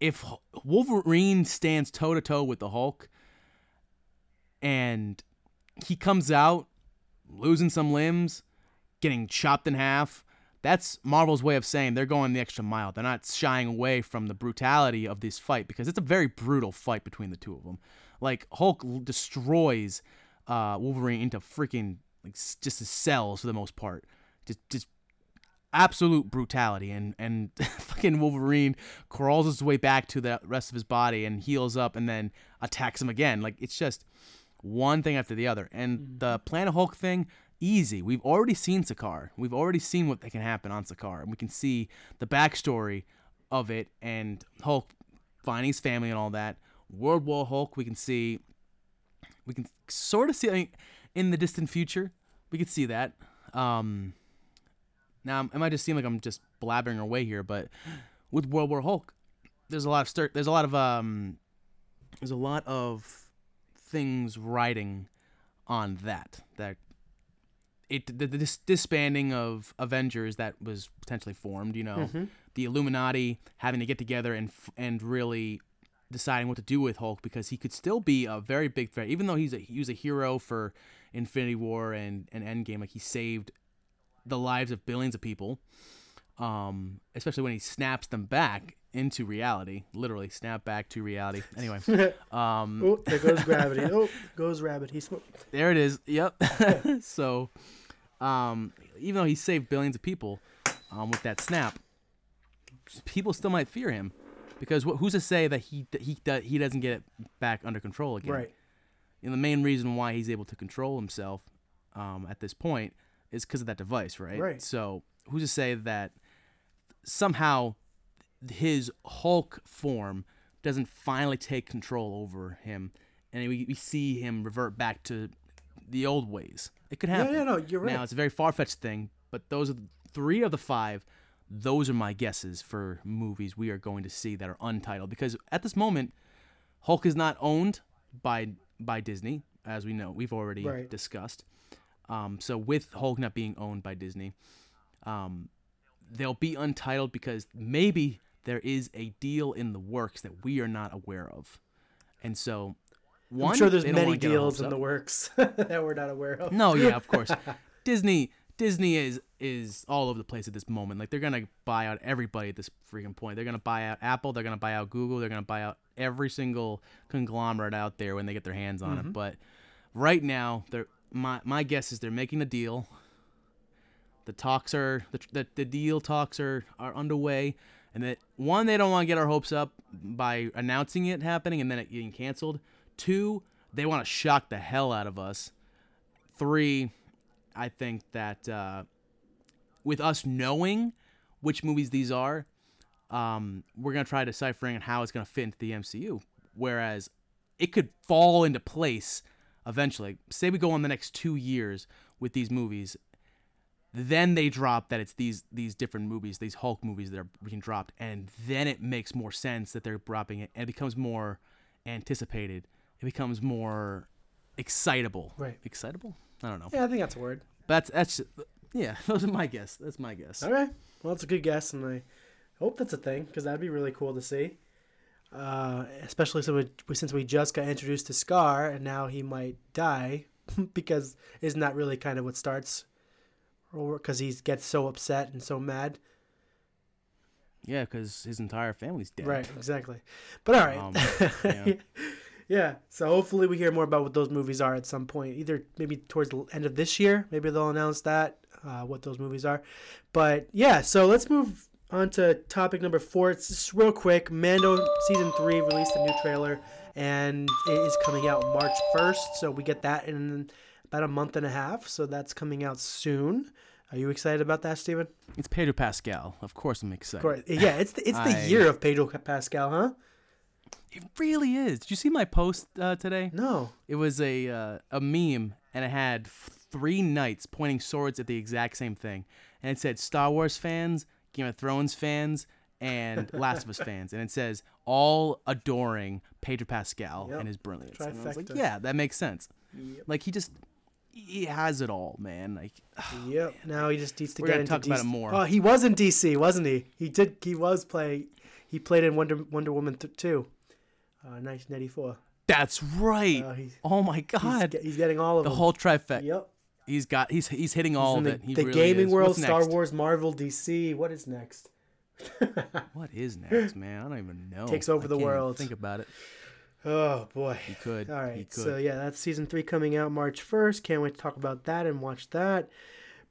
If Wolverine stands toe to toe with the Hulk and he comes out losing some limbs, getting chopped in half, that's Marvel's way of saying they're going the extra mile. They're not shying away from the brutality of this fight because it's a very brutal fight between the two of them. Like Hulk destroys uh, Wolverine into freaking like just cells for the most part. Just just absolute brutality and and fucking Wolverine crawls his way back to the rest of his body and heals up and then attacks him again. Like it's just one thing after the other. And the Planet Hulk thing, easy. We've already seen Sakaar. We've already seen what can happen on Sakaar. And we can see the backstory of it and Hulk finding his family and all that. World War Hulk, we can see we can sort of see I mean, in the distant future. We could see that. Um, now, it might just seem like I'm just blabbering away here, but with World War Hulk, there's a lot of stir- there's a lot of um, there's a lot of things riding on that. That it the, the dis- disbanding of Avengers that was potentially formed. You know, the Illuminati having to get together and f- and really deciding what to do with Hulk because he could still be a very big threat, even though he's a he was a hero for Infinity War and and Endgame. Like he saved the lives of billions of people, um, especially when he snaps them back into reality, literally snap back to reality. Anyway, um, Oh, there goes gravity. oh, goes rabbit. He smoked. there it is. Yep. so, um, even though he saved billions of people um, with that snap, people still might fear him because wh- who's to say that he he do- he doesn't get it back under control again? Right. And the main reason why he's able to control himself um, at this point is because of that device, right? Right. So who's to say that somehow his Hulk form doesn't finally take control over him, and we, we see him revert back to the old ways? It could happen. yeah, no, you're right. Now it's a very far fetched thing, but those are three of the five those are my guesses for movies we are going to see that are untitled because at this moment Hulk is not owned by by Disney as we know we've already Right. discussed um, so with Hulk not being owned by Disney um, they'll be untitled because maybe there is a deal in the works that we are not aware of and so one I'm sure there's many wanna get our deals in the works that we're not aware of. No, yeah, of course. Disney Disney is is all over the place at this moment. Like they're gonna buy out everybody at this freaking point. They're gonna buy out Apple. They're gonna buy out Google. They're gonna buy out every single conglomerate out there when they get their hands on Mm-hmm. it. But right now, they're my my guess is they're making a deal. The talks are the the, the deal talks are are underway, and that one they don't want to get our hopes up by announcing it happening and then it getting canceled. Two, they want to shock the hell out of us. Three, I think that uh, with us knowing which movies these are, um, we're gonna try deciphering how it's gonna fit into the MCU. Whereas it could fall into place eventually. Say we go on the next two years with these movies, then they drop that it's these these different movies, these Hulk movies that are being dropped, and then it makes more sense that they're dropping it, and it becomes more anticipated. It becomes more excitable. Right. Excitable? I don't know. Yeah, I think that's a word. That's that's yeah. Those are my guess. That's my guess. All right. Well, that's a good guess, and I hope that's a thing because that'd be really cool to see. Uh, especially since we, since we just got introduced to Skaar, and now he might die because isn't that really kind of what starts? Or because he gets so upset and so mad. Yeah, because his entire family's dead. Right. Exactly. But all right. Um, yeah. yeah. So hopefully we hear more about what those movies are at some point. Either maybe towards the end of this year. Maybe they'll announce that uh, what those movies are. But yeah. So let's move on to topic number four. It's just real quick. Mando season three released a new trailer, and it is coming out March first. So we get that in about a month and a half. So that's coming out soon. Are you excited about that, Steven? It's Pedro Pascal. Of course, I'm excited. Course. Yeah, it's the, it's the I- year of Pedro Pascal, huh? It really is. Did you see my post uh, today? No. It was a uh, a meme, and it had three knights pointing swords at the exact same thing, and it said Star Wars fans, Game of Thrones fans, and Last of Us fans, and it says all adoring Pedro Pascal Yep. and his brilliance. And I was like, yeah, that makes sense. Like he just he has it all, man. Like Yep. Now he just needs to We're get into talk about DC. it more. Oh, he was in DC, wasn't he? He did. He was playing. He played in Wonder Wonder Woman th- two, uh, 1984. that's right. Uh, he's- oh my god, ge- he's getting all of the them. whole trifecta. Yep. He's got he's he's hitting all the, the really gaming is. world, What's Star next? Wars, Marvel, DC. What is next? What is next, man? I don't even know. Takes over I the world. Think about it. Oh boy. He could. All right. could. So yeah, that's season three coming out March first. Can't wait to talk about that and watch that.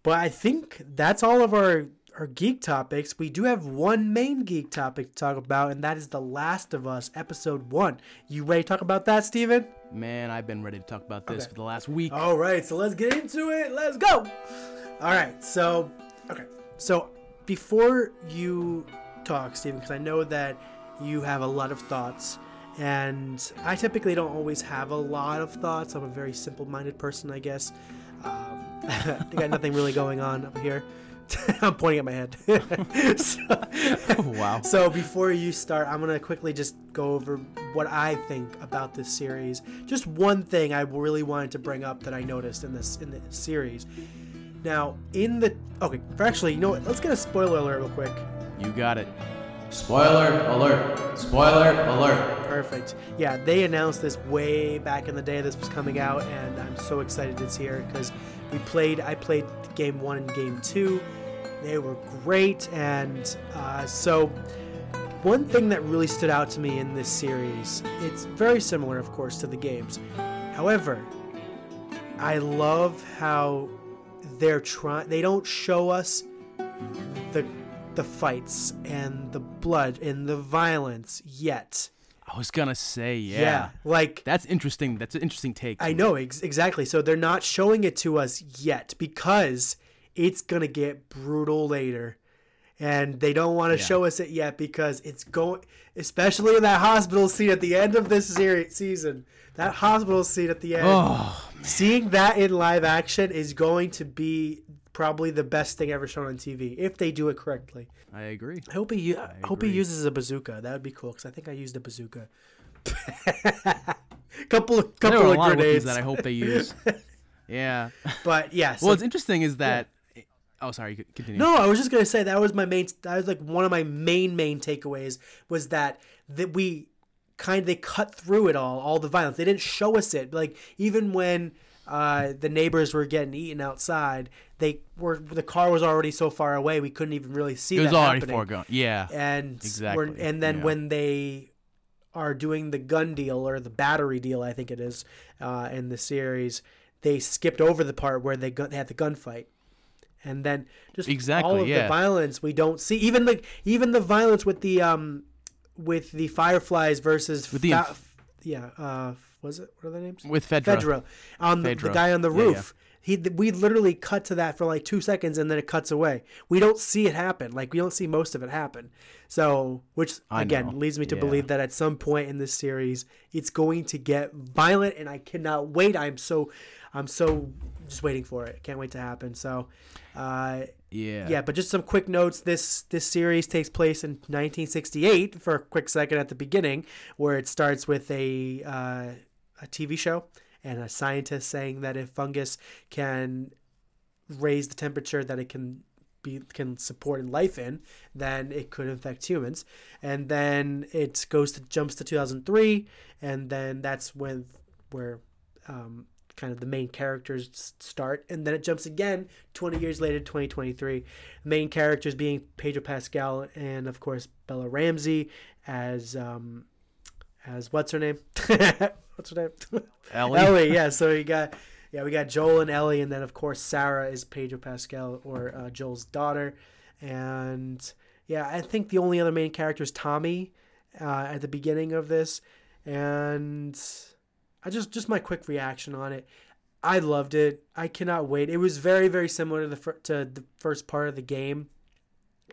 But I think that's all of our our geek topics. We do have one main geek topic to talk about, and that is The Last of Us episode one. You ready to talk about that, Steven? Man, I've been ready to talk about this Okay. for the last week. All right, so let's get into it. Let's go. All right, so okay, so before you talk, Steven, because I know that you have a lot of thoughts, and I typically don't always have a lot of thoughts. I'm a very simple-minded person, I guess. Um, I got nothing really going on up here. I'm pointing at my head. so, wow. so before you start, I'm gonna quickly just go over what I think about this series. Just one thing I really wanted to bring up that I noticed in this in the series. Now, in the okay, actually, you know what? Let's get a spoiler alert real quick. You got it. Spoiler alert. Spoiler alert. Perfect. Yeah, they announced this way back in the day this was coming out, and I'm so excited it's here because we played. I played game one and game two. They were great, and uh, so one thing that really stood out to me in this series, it's very similar, of course, to the games. However, I love how they're trying. They don't show us the the fights and the blood and the violence yet. I was gonna say yeah. Yeah, like That's interesting. That's an interesting take. I know ex- exactly. So they're not showing it to us yet because it's gonna get brutal later, and they don't want to Yeah. show us it yet because it's going, especially in that hospital scene at the end of this series season. That hospital scene at the end, Oh, seeing that in live action is going to be probably the best thing ever shown on TV if they do it correctly. I agree. I hope he I hope he uses a bazooka. That would be cool because I think I used a bazooka. couple of There couple are a of lot of grenades. weapons that I hope they use. yeah. But yeah, so- well, what's interesting is that. Oh, sorry. Continue. No, I was just gonna say that was my main. That was like one of my main main takeaways was that that we kind of they cut through it all, all the violence. They didn't show us it. Like even when uh, the neighbors were getting eaten outside, they were the car was already so far away we couldn't even really see. It was already happening. foregone. Yeah, and exactly, and then yeah. when they are doing the gun deal or the battery deal, I think it is uh, in the series, they skipped over the part where they, gu- they had the gunfight. And then just Exactly, all of yeah. the violence we don't see, even like even the violence with the um with the fireflies versus With the Fa- inf- yeah uh was it what are their names With Fedra. Fedra on the, the guy on the Yeah, yeah. He we literally cut to that for like two seconds and then it cuts away. We don't see it happen. Like we don't see most of it happen. So which again leads me to Yeah. believe that at some point in this series it's going to get violent and i cannot wait. I'm so i'm so just waiting for it. Can't wait to happen. So uh Yeah. yeah but just some quick notes. This this series takes place in 1968 for a quick second at the beginning where it starts with a uh, a tv show and a scientist saying that if fungus can raise the temperature that it can be can support life in, then it could infect humans. And then it goes to jumps to 2003, and then that's when where um, kind of the main characters start, and then it jumps again 20 years later, 2023. Main characters being Pedro Pascal and of course Bella Ramsey as um, as what's her name? what's her name? Ellie. Ellie. Yeah. So we got yeah we got Joel and Ellie, and then of course Sarah is Pedro Pascal or uh, Joel's daughter, and yeah I think the only other main character is Tommy uh, at the beginning of this, and I just just my quick reaction on it. I loved it. I cannot wait. It was very very similar to the fir- to the first part of the game,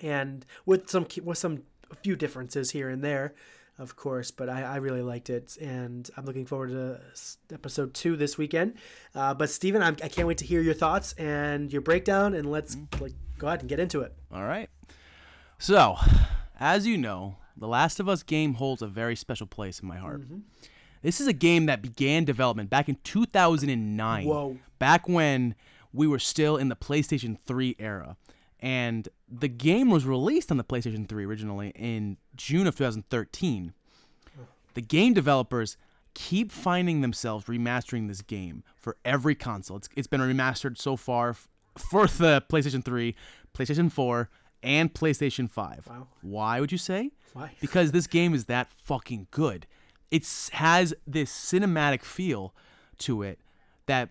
and with some with some a few differences here and there, of course. But I, I really liked it, and I'm looking forward to episode two this weekend. Uh, but Steven, I'm, I can't wait to hear your thoughts and your breakdown, and let's like go ahead and get into it. All right. So, as you know, The Last of Us game holds a very special place in my heart. This is a game that began development back in 2009. Whoa. Back when we were still in the PlayStation 3 era. And the game was released on the PlayStation 3 originally in June of 2013. The game developers keep finding themselves remastering this game for every console. It's, it's been remastered so far f- for the PlayStation 3, PlayStation 4, and PlayStation 5. Wow. Why would you say? Why? Because this game is that fucking good. It has this cinematic feel to it that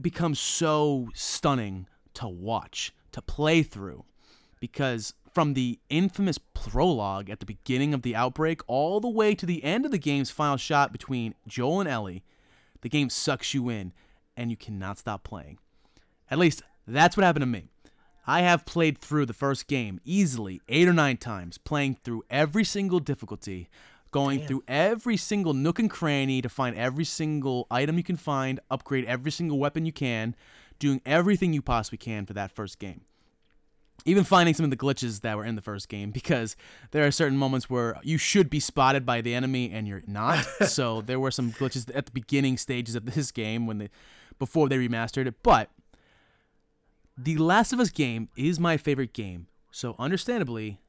becomes so stunning to watch, to play through. Because from the infamous prologue at the beginning of the outbreak all the way to the end of the game's final shot between Joel and Ellie, the game sucks you in and you cannot stop playing. At least that's what happened to me. I have played through the first game easily eight or nine times, playing through every single difficulty, going through every single nook and cranny to find every single item you can find, upgrade every single weapon you can, doing everything you possibly can for that first game. Even finding some of the glitches that were in the first game because there are certain moments where you should be spotted by the enemy and you're not. so there were some glitches at the beginning stages of this game when they before they remastered it, but the Last of Us game is my favorite game. So understandably,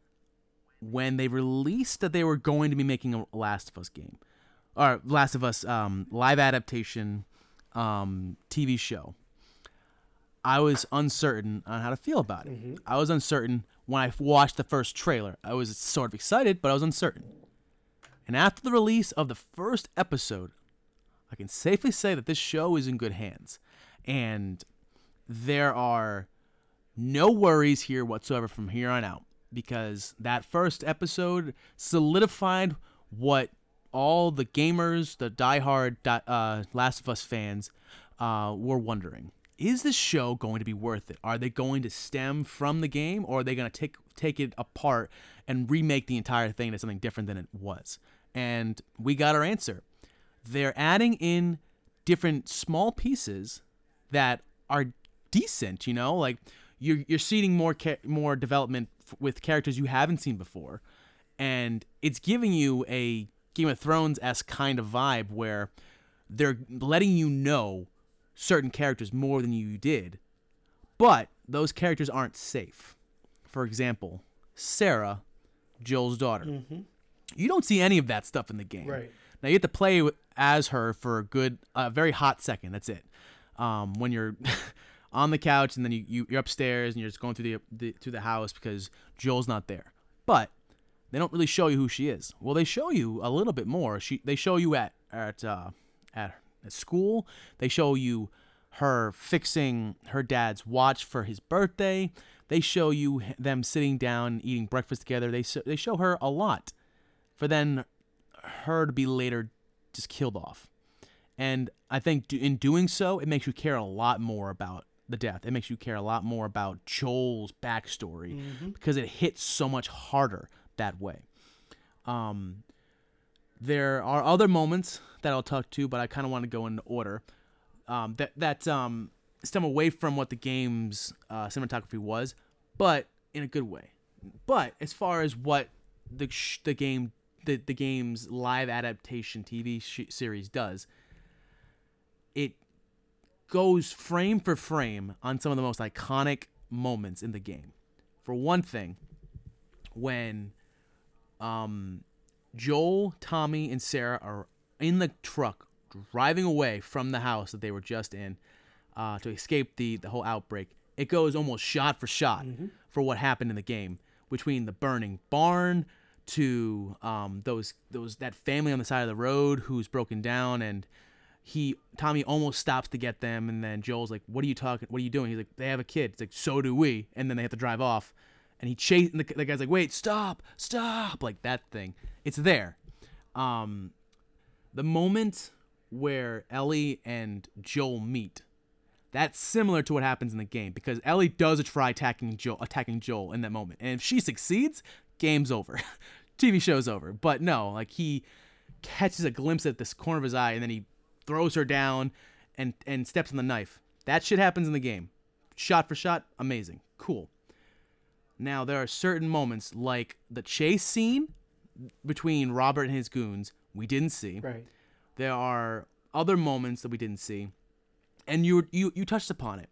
when they released that they were going to be making a Last of Us game, or Last of Us um, live adaptation um, TV show, I was uncertain on how to feel about it. I was uncertain when I watched the first trailer. I was sort of excited, but I was uncertain. And after the release of the first episode, I can safely say that this show is in good hands. And there are no worries here whatsoever from here on out because that first episode solidified what all the gamers, the diehard uh, Last of Us fans, uh, were wondering. Is this show going to be worth it? Are they going to stem from the game, or are they going to take take it apart and remake the entire thing to something different than it was? And we got our answer. They're adding in different small pieces that are decent, you know? Like you're you're seeing more ca- more development f- with characters you haven't seen before, and it's giving you a Game of Thrones esque kind of vibe where they're letting you know certain characters more than you did, but those characters aren't safe. For example, Sarah, Joel's daughter. You don't see any of that stuff in the game. Right. Now you have to play with- as her for a good, a very hot second. That's it. Um, when you're on the couch and then you, you you're upstairs and you're just going through the, the to the house because Joel's not there. But they don't really show you who she is. Well, they show you a little bit more. She they show you at at uh, at, at school. They show you her fixing her dad's watch for his birthday. They show you them sitting down eating breakfast together. They so, they show her a lot, for then her to be later just killed off. And I think do, in doing so, it makes you care a lot more about the death. It makes you care a lot more about Joel's backstory because it hits so much harder that way. Um, there are other moments that I'll talk to, but I kind of want to go in order. Um, that that um, stem away from what the game's uh, cinematography was, but in a good way. But as far as what the sh- the game the, the game's live adaptation TV sh- series does, it goes frame for frame on some of the most iconic moments in the game. For one thing, when um, Joel, Tommy, and Sarah are in the truck driving away from the house that they were just in uh, to escape the, the whole outbreak, it goes almost shot for shot for what happened in the game between the burning barn to um, those those that family on the side of the road who's broken down and he Tommy almost stops to get them and then Joel's like what are you talking what are you doing? He's like they have a kid. It's like so do we. And then they have to drive off. And he chase and the, the guy's like wait stop stop like that thing it's there um the moment where Ellie and Joel meet that's similar to what happens in the game because Ellie does try attacking Joel, attacking Joel in that moment, and if she succeeds, game's over, TV show's over. But no, like he catches a glimpse at this corner of his eye, and then he throws her down and and steps on the knife. That shit happens in the game, shot for shot, amazing, cool. Now there are certain moments like the chase scene between Robert and his goons we didn't see. Right. There are other moments that we didn't see and you you you touched upon it.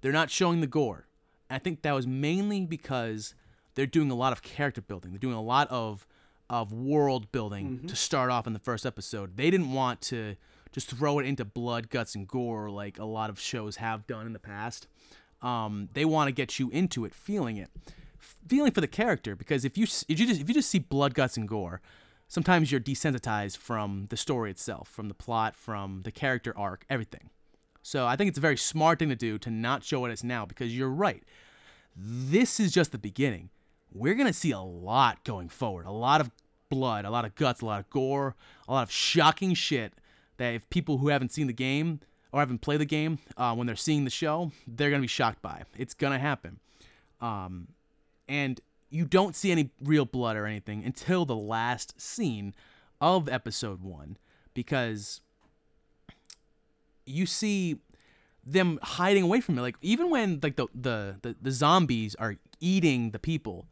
They're not showing the gore. And I think that was mainly because they're doing a lot of character building. They're doing a lot of of world building to start off in the first episode. They didn't want to just throw it into blood, guts, and gore like a lot of shows have done in the past. Um, they want to get you into it, feeling it, feeling for the character. Because if you if you just if you just see blood, guts, and gore, sometimes you're desensitized from the story itself, from the plot, from the character arc, everything. So I think it's a very smart thing to do to not show it as now because you're right. This is just the beginning. We're going to see a lot going forward. A lot of blood, a lot of guts, a lot of gore, a lot of shocking shit that if people who haven't seen the game or haven't played the game, uh, when they're seeing the show, they're going to be shocked by. It's going to happen. Um, and you don't see any real blood or anything until the last scene of episode one because you see them hiding away from it. Like even when like the the the, the zombies are eating the people,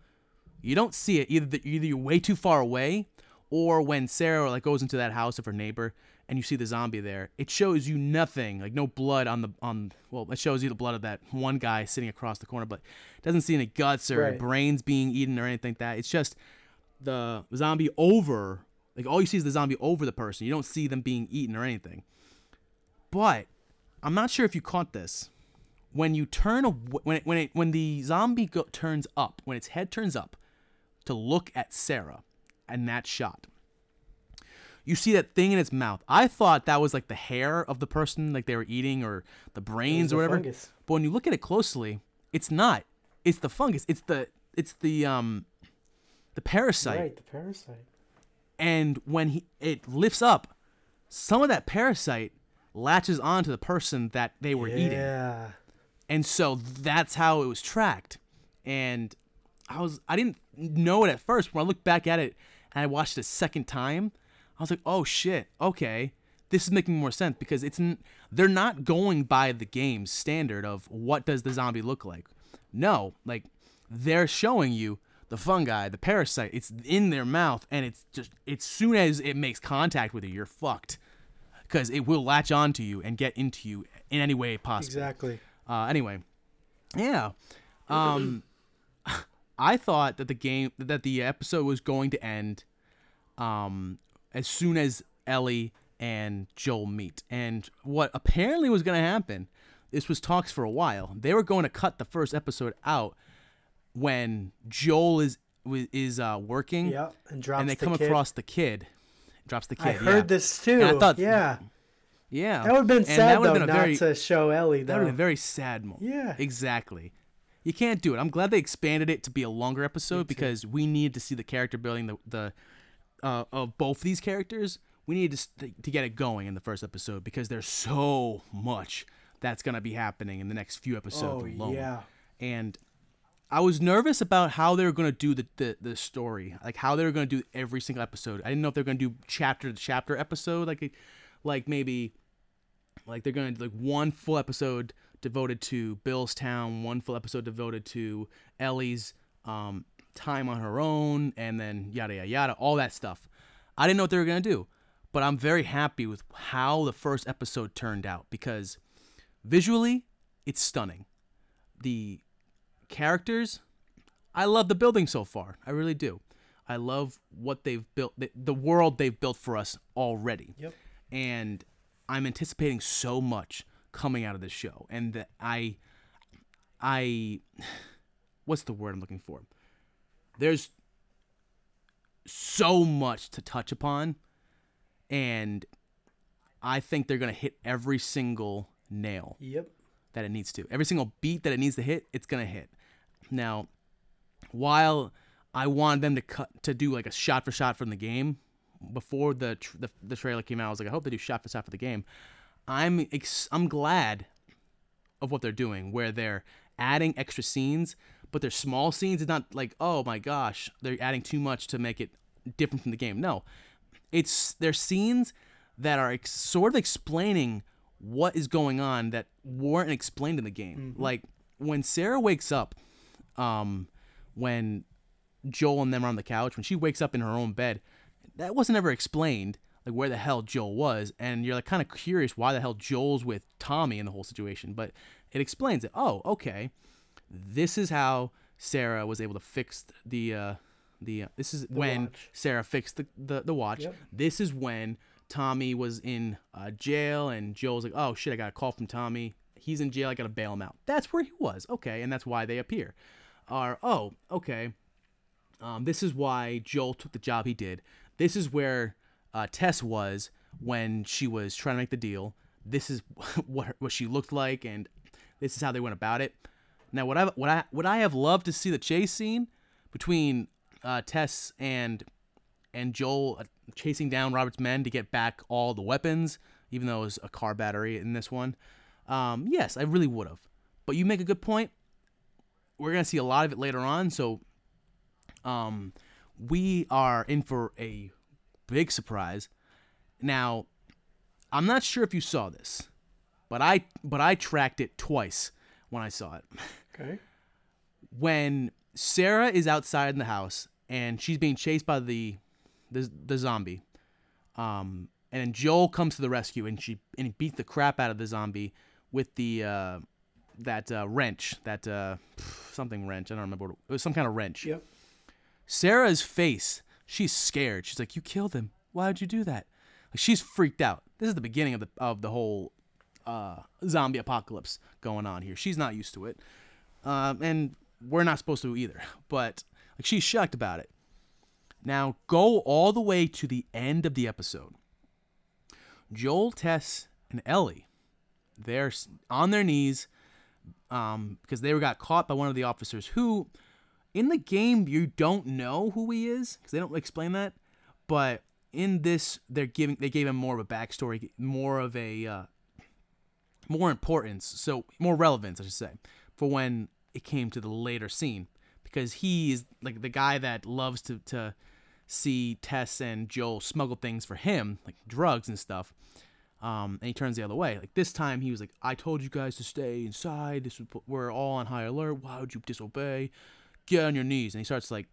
you don't see it either. The, either you're way too far away, or when Sarah like goes into that house of her neighbor and you see the zombie there, it shows you nothing, like no blood on the on. Well, it shows you the blood of that one guy sitting across the corner, but doesn't see any guts or Right. brains being eaten or anything like that. It's just the zombie over. Like all you see is the zombie over the person. You don't see them being eaten or anything. But I'm not sure if you caught this. When you turn aw- when it, when it, when the zombie go, turns up, when its head turns up to look at Sarah, and that shot, you see that thing in its mouth. I thought that was like the hair of the person, like they were eating, or the brains or whatever. fungus. But when you look at it closely, it's not. It's the fungus. It's the it's the um the parasite Right, the parasite. and when he it lifts up, some of that parasite latches onto the person that they were eating, Yeah. and so that's how it was tracked. And I was I didn't know it at first. When I looked back at it and I watched it a second time, I was like, oh shit, okay, this is making more sense because it's n- they're not going by the game's standard of what does the zombie look like. No, like they're showing you the fungi, the parasite. It's in their mouth, and it's just as soon as it makes contact with you, you're fucked, because it will latch onto you and get into you in any way possible. Exactly. Uh, anyway, yeah. Um, I thought that the game that the episode was going to end um, as soon as Ellie and Joel meet. And what apparently was going to happen, this was talks for a while. They were going to cut the first episode out when Joel is is uh, working. Yeah, and drops and they the come kid. across the kid. Drops the kid. I yeah. heard this too. And I thought, yeah. yeah, That would have been And sad though, been not very- to show Ellie That would have been a very sad moment. Yeah. Exactly. You can't do it. I'm glad they expanded it to be a longer episode because we need to see the character building the the uh, of both these characters. We need to st- to get it going in the first episode because there's so much that's gonna be happening in the next few episodes Oh, alone. yeah. And I was nervous about how they were gonna do the, the the story, like how they were gonna do every single episode. I didn't know if they're gonna do chapter to chapter episode, like like maybe like they're gonna do like one full episode devoted to Bill's town, one full episode devoted to Ellie's um, time on her own, and then yada yada yada, all that stuff. I didn't know what they were gonna do, but I'm very happy with how the first episode turned out because visually, it's stunning. The characters, I love the building so far. I really do. I love what they've built, the, the world they've built for us already. Yep. And I'm anticipating so much coming out of this show, and that I, I, what's the word I'm looking for? There's so much to touch upon, and I think they're gonna hit every single nail Yep. that it needs to. Every single beat that it needs to hit, it's gonna hit. Now, while I wanted them to cut to do like a shot for shot from the game before the tr- the, the trailer came out, I was like, I hope they do shot for shot for the game. I'm ex- I'm glad of what they're doing, where they're adding extra scenes, but they're small scenes. It's not like, oh my gosh, they're adding too much to make it different from the game. No, it's they're scenes that are ex- sort of explaining what is going on that weren't explained in the game. Like when Sarah wakes up, um, when Joel and them are on the couch, when she wakes up in her own bed, that wasn't ever explained. Like where the hell Joel was, and you're like kind of curious why the hell Joel's with Tommy in the whole situation. But it explains it. Oh, okay, this is how Sarah was able to fix the uh, the. Uh, this is when watch. Sarah fixed the the, the watch. Yep. This is when Tommy was in uh, jail, and Joel's like, "Oh shit, I got a call from Tommy. He's in jail. I gotta bail him out." That's where he was. Okay, and that's why they appear. Or oh, okay, um, this is why Joel took the job he did. This is where uh, Tess was when she was trying to make the deal. This is what her, what she looked like, and this is how they went about it. Now, what I what I what I have loved to see the chase scene between uh, Tess and and Joel uh, chasing down Robert's men to get back all the weapons, even though it was a car battery in this one. Um, yes, I really would have. But you make a good point. We're gonna see a lot of it later on, so um, we are in for a big surprise. Now, I'm not sure if you saw this, but I but I tracked it twice when I saw it. Okay. When Sarah is outside in the house and she's being chased by the the, the zombie, um, and then Joel comes to the rescue and she and he beats the crap out of the zombie with the uh, that uh, wrench, that uh, something wrench. I don't remember. What it, it was some kind of wrench. Yep. Sarah's face, she's scared. She's like, "You killed him. Why would you do that?" Like she's freaked out. This is the beginning of the of the whole uh, zombie apocalypse going on here. She's not used to it, um, and we're not supposed to either. But like, she's shocked about it. Now go all the way to the end of the episode. Joel, Tess, and Ellie, they're on their knees um, because they were got caught by one of the officers who in the game you don't know who he is because they don't explain that but in this they're giving they gave him more of a backstory more of a uh, more importance so more relevance i should say for when it came to the later scene because he is like the guy that loves to to see tess and joel smuggle things for him like drugs and stuff Um, and he turns the other way. Like this time, he was like, "I told you guys to stay inside. This was, we're all on high alert. Why would you disobey? Get on your knees." And he starts like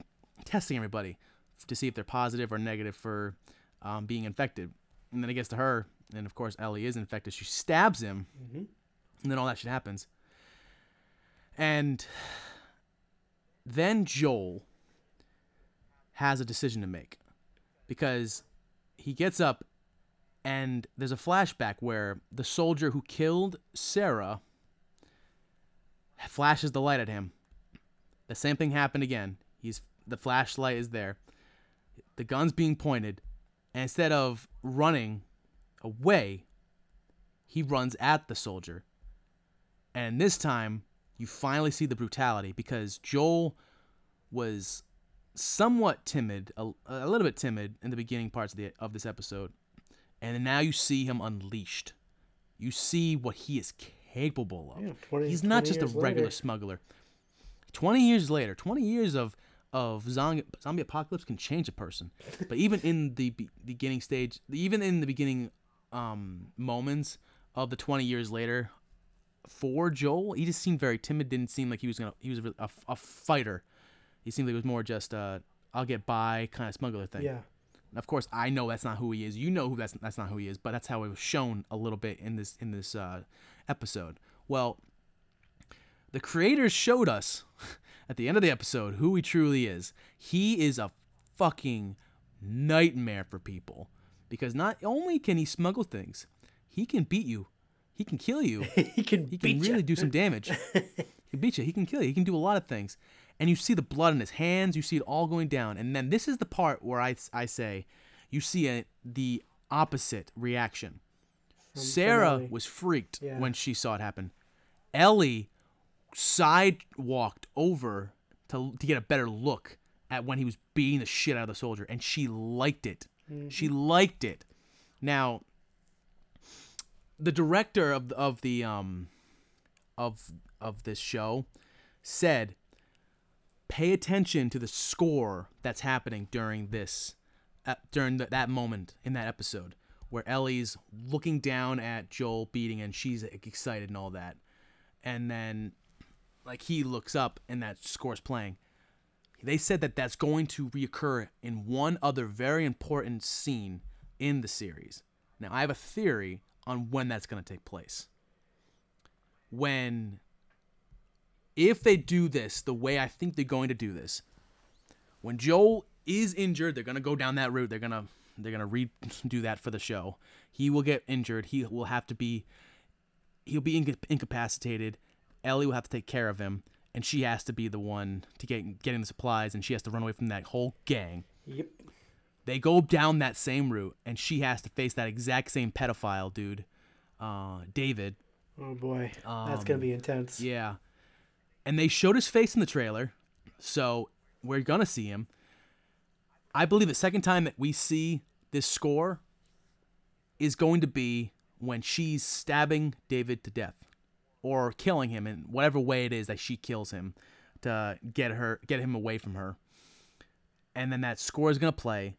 testing everybody to see if they're positive or negative for um, being infected. And then it gets to her, and of course, Ellie is infected. She stabs him, Mhm. and then all that shit happens. And then Joel has a decision to make because he gets up and there's a flashback where the soldier who killed Sarah flashes the light at him. The same thing happened again. He's the flashlight is there. The gun's being pointed, and instead of running away, he runs at the soldier. And this time, you finally see the brutality because Joel was somewhat timid, a, a little bit timid in the beginning parts of the of this episode, and now you see him unleashed. You see what he is capable of. Yeah, 20 He's not just a regular later. smuggler. Twenty years later, twenty years of of zombie, zombie apocalypse can change a person. But even in the be- beginning stage, even in the beginning um, moments of the twenty years later, for Joel, he just seemed very timid. Didn't seem like he was gonna. He was a, a, a fighter. He seemed like it was more just a I'll get by kind of smuggler thing. Yeah. And of course, I know that's not who he is. You know who that's that's not who he is. But that's how it was shown a little bit in this in this uh, episode. Well, the creators showed us at the end of the episode who he truly is. He is a fucking nightmare for people because not only can he smuggle things, he can beat you. He can kill you. he can he can really do some damage. he can beat you. He can kill you. He can do a lot of things. And you see the blood in his hands. You see it all going down. And then this is the part where I, I say you see a, the opposite reaction. Sarah Ellie. was freaked Yeah. when she saw it happen. Ellie sidewalked over to, to get a better look at when he was beating the shit out of the soldier, and she liked it. She liked it. Now, the director of of the um of of this show said pay attention to the score that's happening during this uh, during th- that moment in that episode where Ellie's looking down at Joel beating and she's excited and all that. And then like he looks up and that score's playing they said that that's going to reoccur in one other very important scene in the series now I have a theory on when that's going to take place when if they do this the way I think they're going to do this, when Joel is injured, they're gonna go down that route. They're gonna they're gonna redo that for the show. He will get injured. He will have to be he'll be inca- incapacitated. Ellie will have to take care of him, and she has to be the one to get getting the supplies, and she has to run away from that whole gang. Yep. They go down that same route, and she has to face that exact same pedophile dude, uh, David. Oh boy, that's gonna Um, be intense. Yeah. And they showed his face in the trailer, so we're gonna see him. I believe the second time that we see this score is going to be when she's stabbing David to death or killing him in whatever way it is that she kills him to get her get him away from her. And then that score is to play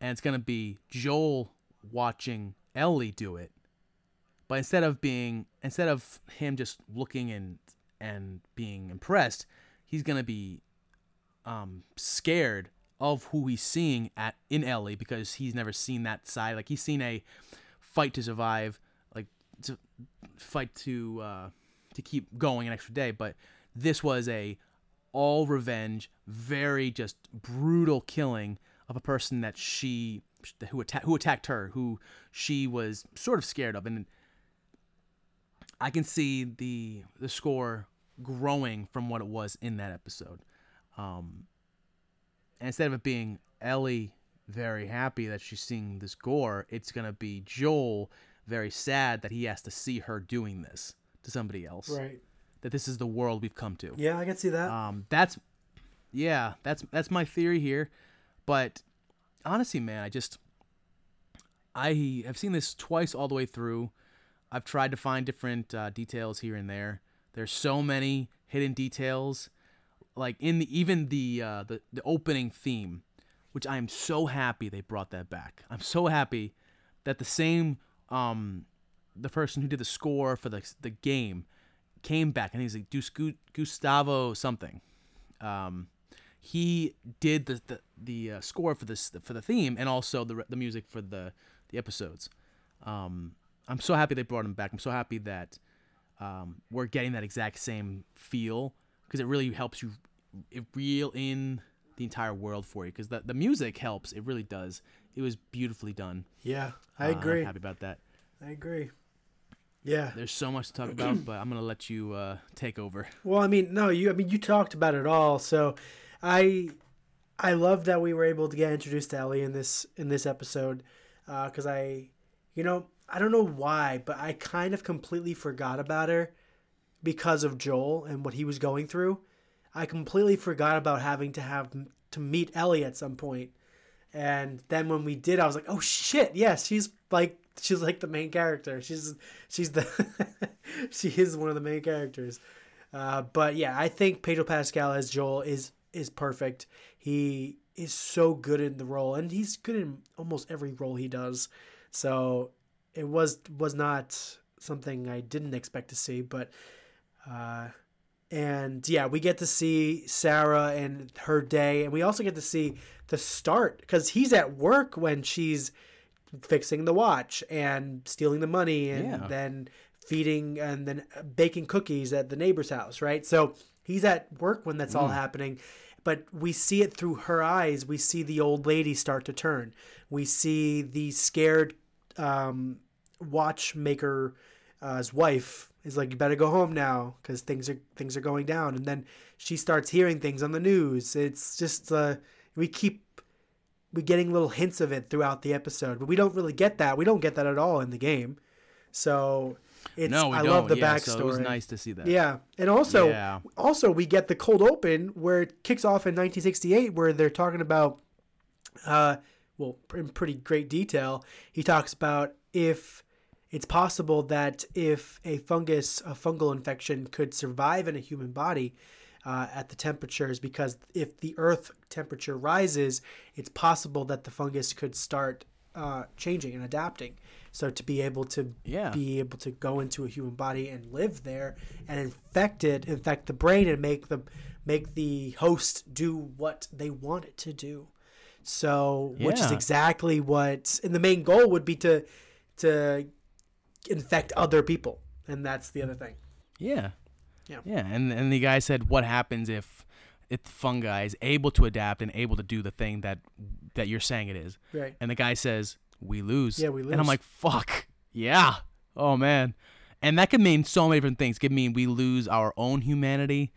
and it's to be Joel watching Ellie do it. But instead of being instead of him just looking and and being impressed, he's to be um scared of who he's seeing at in Ellie because he's never seen that side. Like he's seen a fight to survive, fight to uh, to keep going an extra day. But this was a all revenge, very just brutal killing of a person that she who attacked who attacked her, who she was sort of scared of, and I can see the the score growing from what it was in that episode. Um, instead of it being Ellie very happy that she's seeing this gore, it's gonna be Joel very sad that he has to see her doing this to somebody else. Right. That this is the world we've come to. Yeah, I can see that. Um, that's yeah, that's that's my theory here. But honestly, man, I just I have seen this twice all the way through. I've tried to find different uh, details here and there. There's so many hidden details, like in the even the uh, the the opening theme, which I am so happy they brought that back. I'm so happy that the same um, the person who did the score for the the game came back and he's like "Dus- Gustavo something. Um, he did the the, the uh, score for this for the theme and also the the music for the the episodes. Um, I'm so happy they brought him back. I'm so happy that um, we're getting that exact same feel because it really helps you reel in the entire world for you because the, the music helps it really does it was beautifully done Yeah, I Uh, I'm agree. happy about that I agree. Yeah. there's so much to talk about but i'm gonna let you uh, take over Well, I mean, no, you. I mean, you talked about it all. So, I, I love that we were able to get introduced to Ellie in this in this episode, because I, you know, I don't know why, but I kind of completely forgot about her because of Joel and what he was going through. I completely forgot about having to have to meet Ellie at some point, and then when we did, I was like, oh shit, yes, she's like she's like the main character. She's she's the she is one of the main characters. Uh, but yeah, I think Pedro Pascal as Joel is is perfect. He is so good in the role, and he's good in almost every role he does. So it was was not something I didn't expect to see, but uh, and yeah, we get to see Sarah and her day, and we also get to see the start because he's at work when she's fixing the watch and stealing the money and Yeah. then feeding and then baking cookies at the neighbor's house, right? So he's at work when that's all happening. But we see it through her eyes. We see the old lady start to turn. We see the scared um, watchmaker uh, wife is like, "You better go home now because things are things are going down." And then she starts hearing things on the news. It's just uh, we keep we getting little hints of it throughout the episode, but we don't really get that. We don't get that at all in the game. So it's no we I don't love the yeah, backstory. so it was nice to see that Yeah, and also Yeah. also we get the cold open where it kicks off in 1968, where they're talking about, uh, well, in pretty great detail. He talks about if it's possible that if a fungus, a fungal infection, could survive in a human body. Uh, at the temperatures, because if the Earth temperature rises, it's possible that the fungus could start uh, changing and adapting. So to be able to Yeah. be able to go into a human body and live there and infect it, infect the brain, and make the make the host do what they want it to do. So, which is exactly what, and the main goal would be to to infect other people, and that's the other thing. yeah Yeah. yeah and and the guy said what happens if if the fungi is able to adapt and able to do the thing that that you're saying it is Right. and the guy says we lose Yeah, we lose. and i'm like fuck yeah oh man and that could mean so many different things. It could mean we lose our own humanity.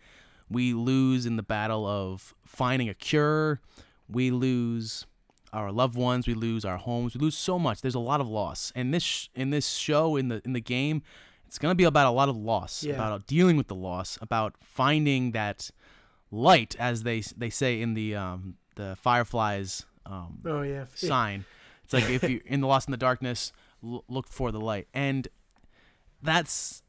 We lose in the battle of finding a cure. We lose our loved ones. We lose our homes. We lose so much. There's a lot of loss. And this sh- in this show in the in the game, it's gonna be about a lot of loss. Yeah. About dealing with the loss. About finding that light, as they they say in the um, the Fireflies um, Oh yeah. sign. It's like if you're in the lost in the darkness, l- look for the light, and that's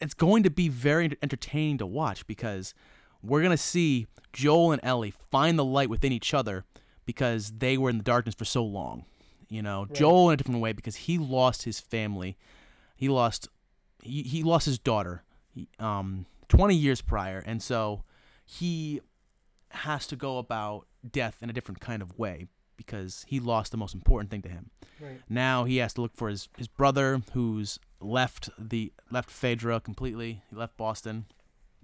it's going to be very entertaining to watch because we're gonna see Joel and Ellie find the light within each other because they were in the darkness for so long. You know, Joel in a different way because he lost his family. He lost he, he lost his daughter um 20 years prior and so he has to go about death in a different kind of way because he lost the most important thing to him. Right. Now he has to look for his, his brother who's left the left FEDRA completely. He left Boston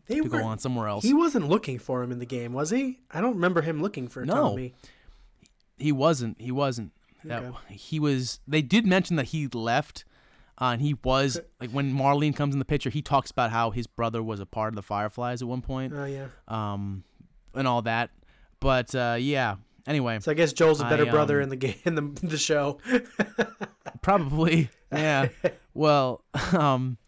They to go on somewhere else. He wasn't looking for him in the game, was he? I don't remember him looking for No. Tommy. He wasn't. He wasn't. That Okay. he was. They did mention that he left, uh, and he was like when Marlene comes in the picture. He talks about how his brother was a part of the Fireflies at one point, Oh yeah. um, and all that. But uh, yeah. Anyway, So I guess Joel's a better I, brother um, in the game in the, the show. Probably. Yeah. well, um,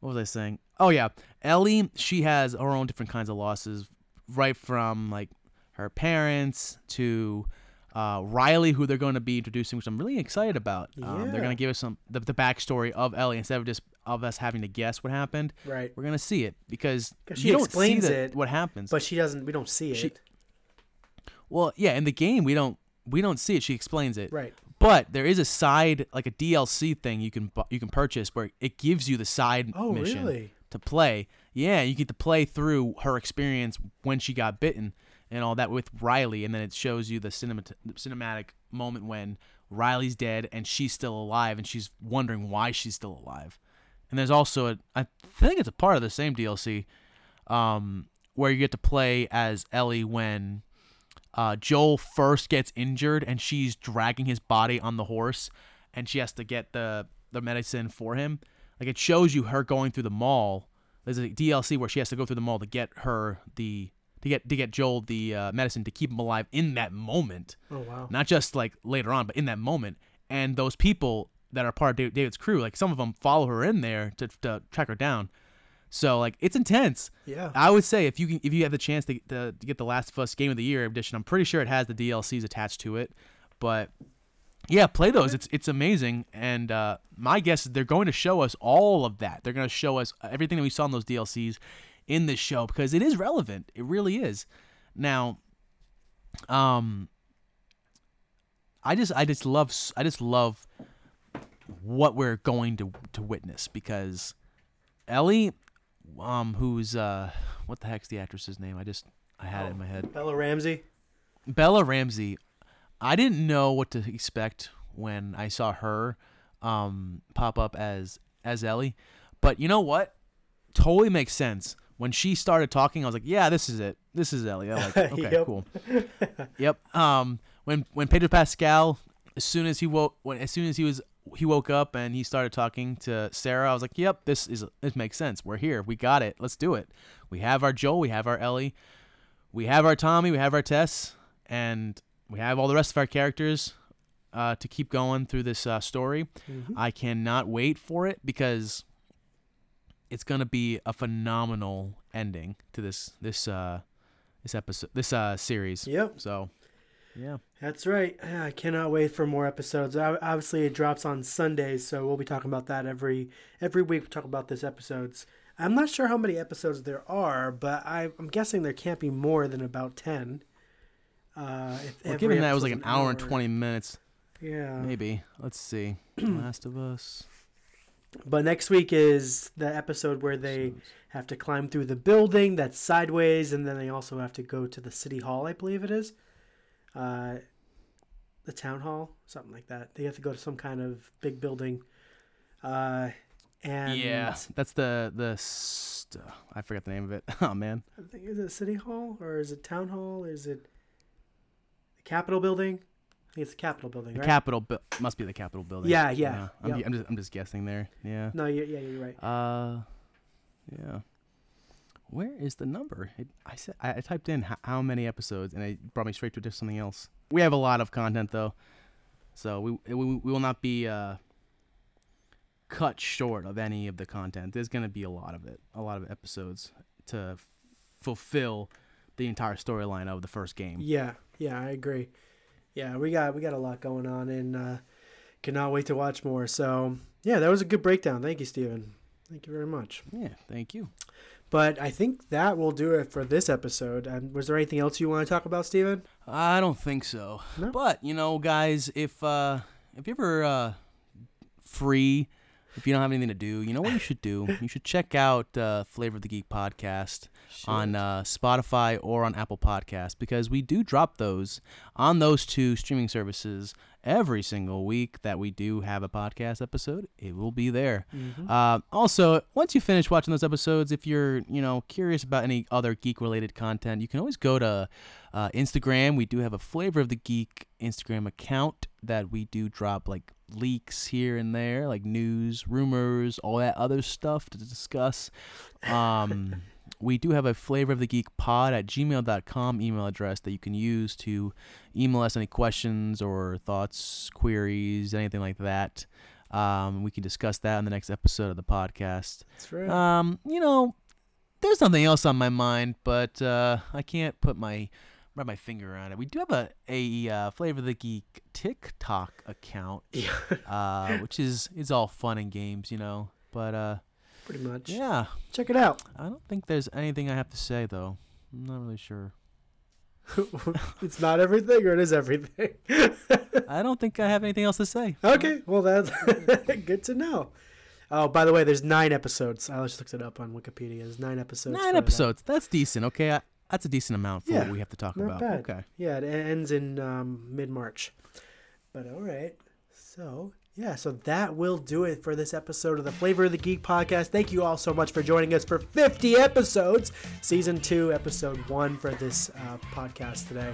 what was I saying? Oh yeah, Ellie. She has her own different kinds of losses, right from like her parents to uh, Riley, who they're going to be introducing, which I'm really excited about. Um, they're going to give us some the, the backstory of Ellie instead of just of us having to guess what happened. Right. We're going to see it because she explains the- it, what happens. but she doesn't. We don't see it. Well, yeah, in the game we don't we don't see it. She explains it. Right. But there is a side like a DLC thing you can you can purchase where it gives you the side Oh, mission really? to play. Yeah, you get to play through her experience when she got bitten and all that with Riley, and then it shows you the cinemat- cinematic moment when Riley's dead and she's still alive, and she's wondering why she's still alive. And there's also a, I think it's a part of the same DLC, um, where you get to play as Ellie when uh, Joel first gets injured and she's dragging his body on the horse, and she has to get the the medicine for him. Like it shows you her going through the mall. There's a DLC where she has to go through the mall to get her the to get to get Joel the uh, medicine to keep him alive in that moment. Oh, wow. Not just like later on, but in that moment. And those people that are part of David's crew, like some of them follow her in there to, to track her down. So like it's intense. Yeah. I would say if you can, if you have the chance to, to, to get the Last of Us Game of the Year edition, I'm pretty sure it has the DLCs attached to it. But yeah, play those. It's it's amazing. And uh, my guess is they're going to show us all of that. They're going to show us everything that we saw in those DLCs in this show because it is relevant. It really is. Now, um, I just I just love I just love what we're going to to witness because Ellie, um, who's uh, what the heck's the actress's name? I just I had it in my head. Bella Ramsey. Bella Ramsey. I didn't know what to expect when I saw her um, pop up as as Ellie, but you know what? Totally makes sense. When she started talking, I was like, "Yeah, this is it. This is Ellie." I like, okay, Yep. cool. yep. Um, when when Pedro Pascal, as soon as he woke, when as soon as he was he woke up and he started talking to Sarah, I was like, "Yep, this is this makes sense. We're here. We got it. Let's do it. We have our Joel. We have our Ellie. We have our Tommy. We have our Tess, and we have all the rest of our characters uh, to keep going through this uh, story. I cannot wait for it because it's gonna be a phenomenal ending to this this uh this episode this uh series. Yep. So, yeah. That's right. I cannot wait for more episodes. Obviously, it drops on Sundays, so we'll be talking about that every every week. We talk about this episodes. I'm not sure how many episodes there are, but I, I'm guessing there can't be more than about ten. Uh, if Well, given that it was like episode's an hour and twenty minutes, Yeah. maybe. Let's see. Last of Us. But next week is the episode where they have to climb through the building that's sideways, and then they also have to go to the city hall, I believe it is. Uh, the town hall, something like that. They have to go to some kind of big building. Uh, and yeah, that's the the. St- I forgot the name of it. Oh man. I think is it city hall or is it town hall? Is it the Capitol building? It's the Capitol building, The right? Capitol bu- must be the Capitol building. Yeah, yeah, I'm, yep. I'm just I'm just guessing there. Yeah. no, yeah, yeah, you're right. Uh, yeah. Where is the number? It, I said I, I typed in how, how many episodes, and it brought me straight to just something else. We have a lot of content though, so we we, we will not be uh, cut short of any of the content. There's gonna be a lot of it, a lot of episodes to f- fulfill the entire storyline of the first game. Yeah, yeah, I agree. Yeah, we got we got a lot going on, and uh, cannot wait to watch more. So yeah, that was a good breakdown. Thank you, Steven. Thank you very much. Yeah, thank you. But I think that will do it for this episode. Um, was there anything else you want to talk about, Steven? I don't think so. No? But you know, guys, if uh, if you're ever uh, free, if you don't have anything to do, you know what you should do? you should check out uh, Flavor of the Geek podcast on uh, Spotify or on Apple Podcast because we do drop those on those two streaming services every single week that we do have a podcast episode. It will be there. Mhm. Uh, also, once you finish watching those episodes, if you're you know curious about any other geek related content, you can always go to uh, Instagram. We do have a Flavor of the Geek Instagram account that we do drop like leaks here and there, like news, rumors, all that other stuff to discuss. Um, we do have a flavor of the geek pod at gmail.com email address that you can use to email us any questions or thoughts, queries, anything like that. Um, we can discuss that in the next episode of the podcast. That's right. Um, you know, there's something else on my mind, but uh, I can't put my wrap my finger on it. We do have a a uh, flavor of the geek TikTok account, uh, which is is all fun and games, you know. But uh, Pretty much. yeah, Check it out. I don't think there's anything I have to say though. I'm not really sure. it's not everything, or it is everything. I don't think I have anything else to say. okay, well that's good to know. Oh, by the way, there's nine episodes. I just looked it up on Wikipedia. There's nine episodes. Nine episodes. That's decent. Okay, I, that's a decent amount for Yeah, what we have to talk about. bad. Okay. Yeah, it ends in um, mid March. But all right. So, yeah, so that will do it for this episode of the Flavor of the Geek podcast. Thank you all so much for joining us for 50 episodes, season two, episode one for this uh, podcast today.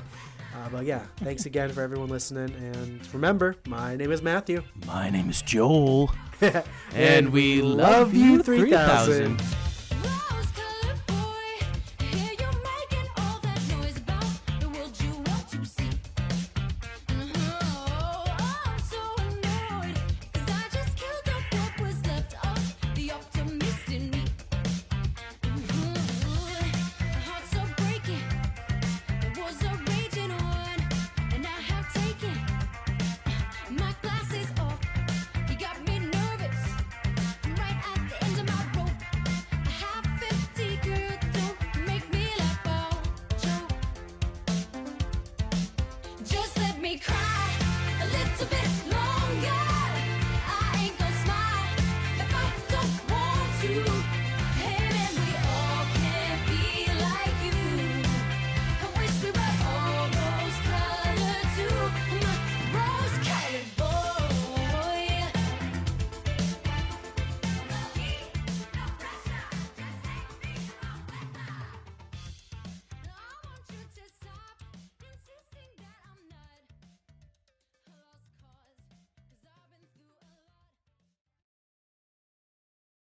Uh, but yeah, thanks again for everyone listening. And remember, my name is Matthew. My name is Joel. and, And we love you 3000. 3000.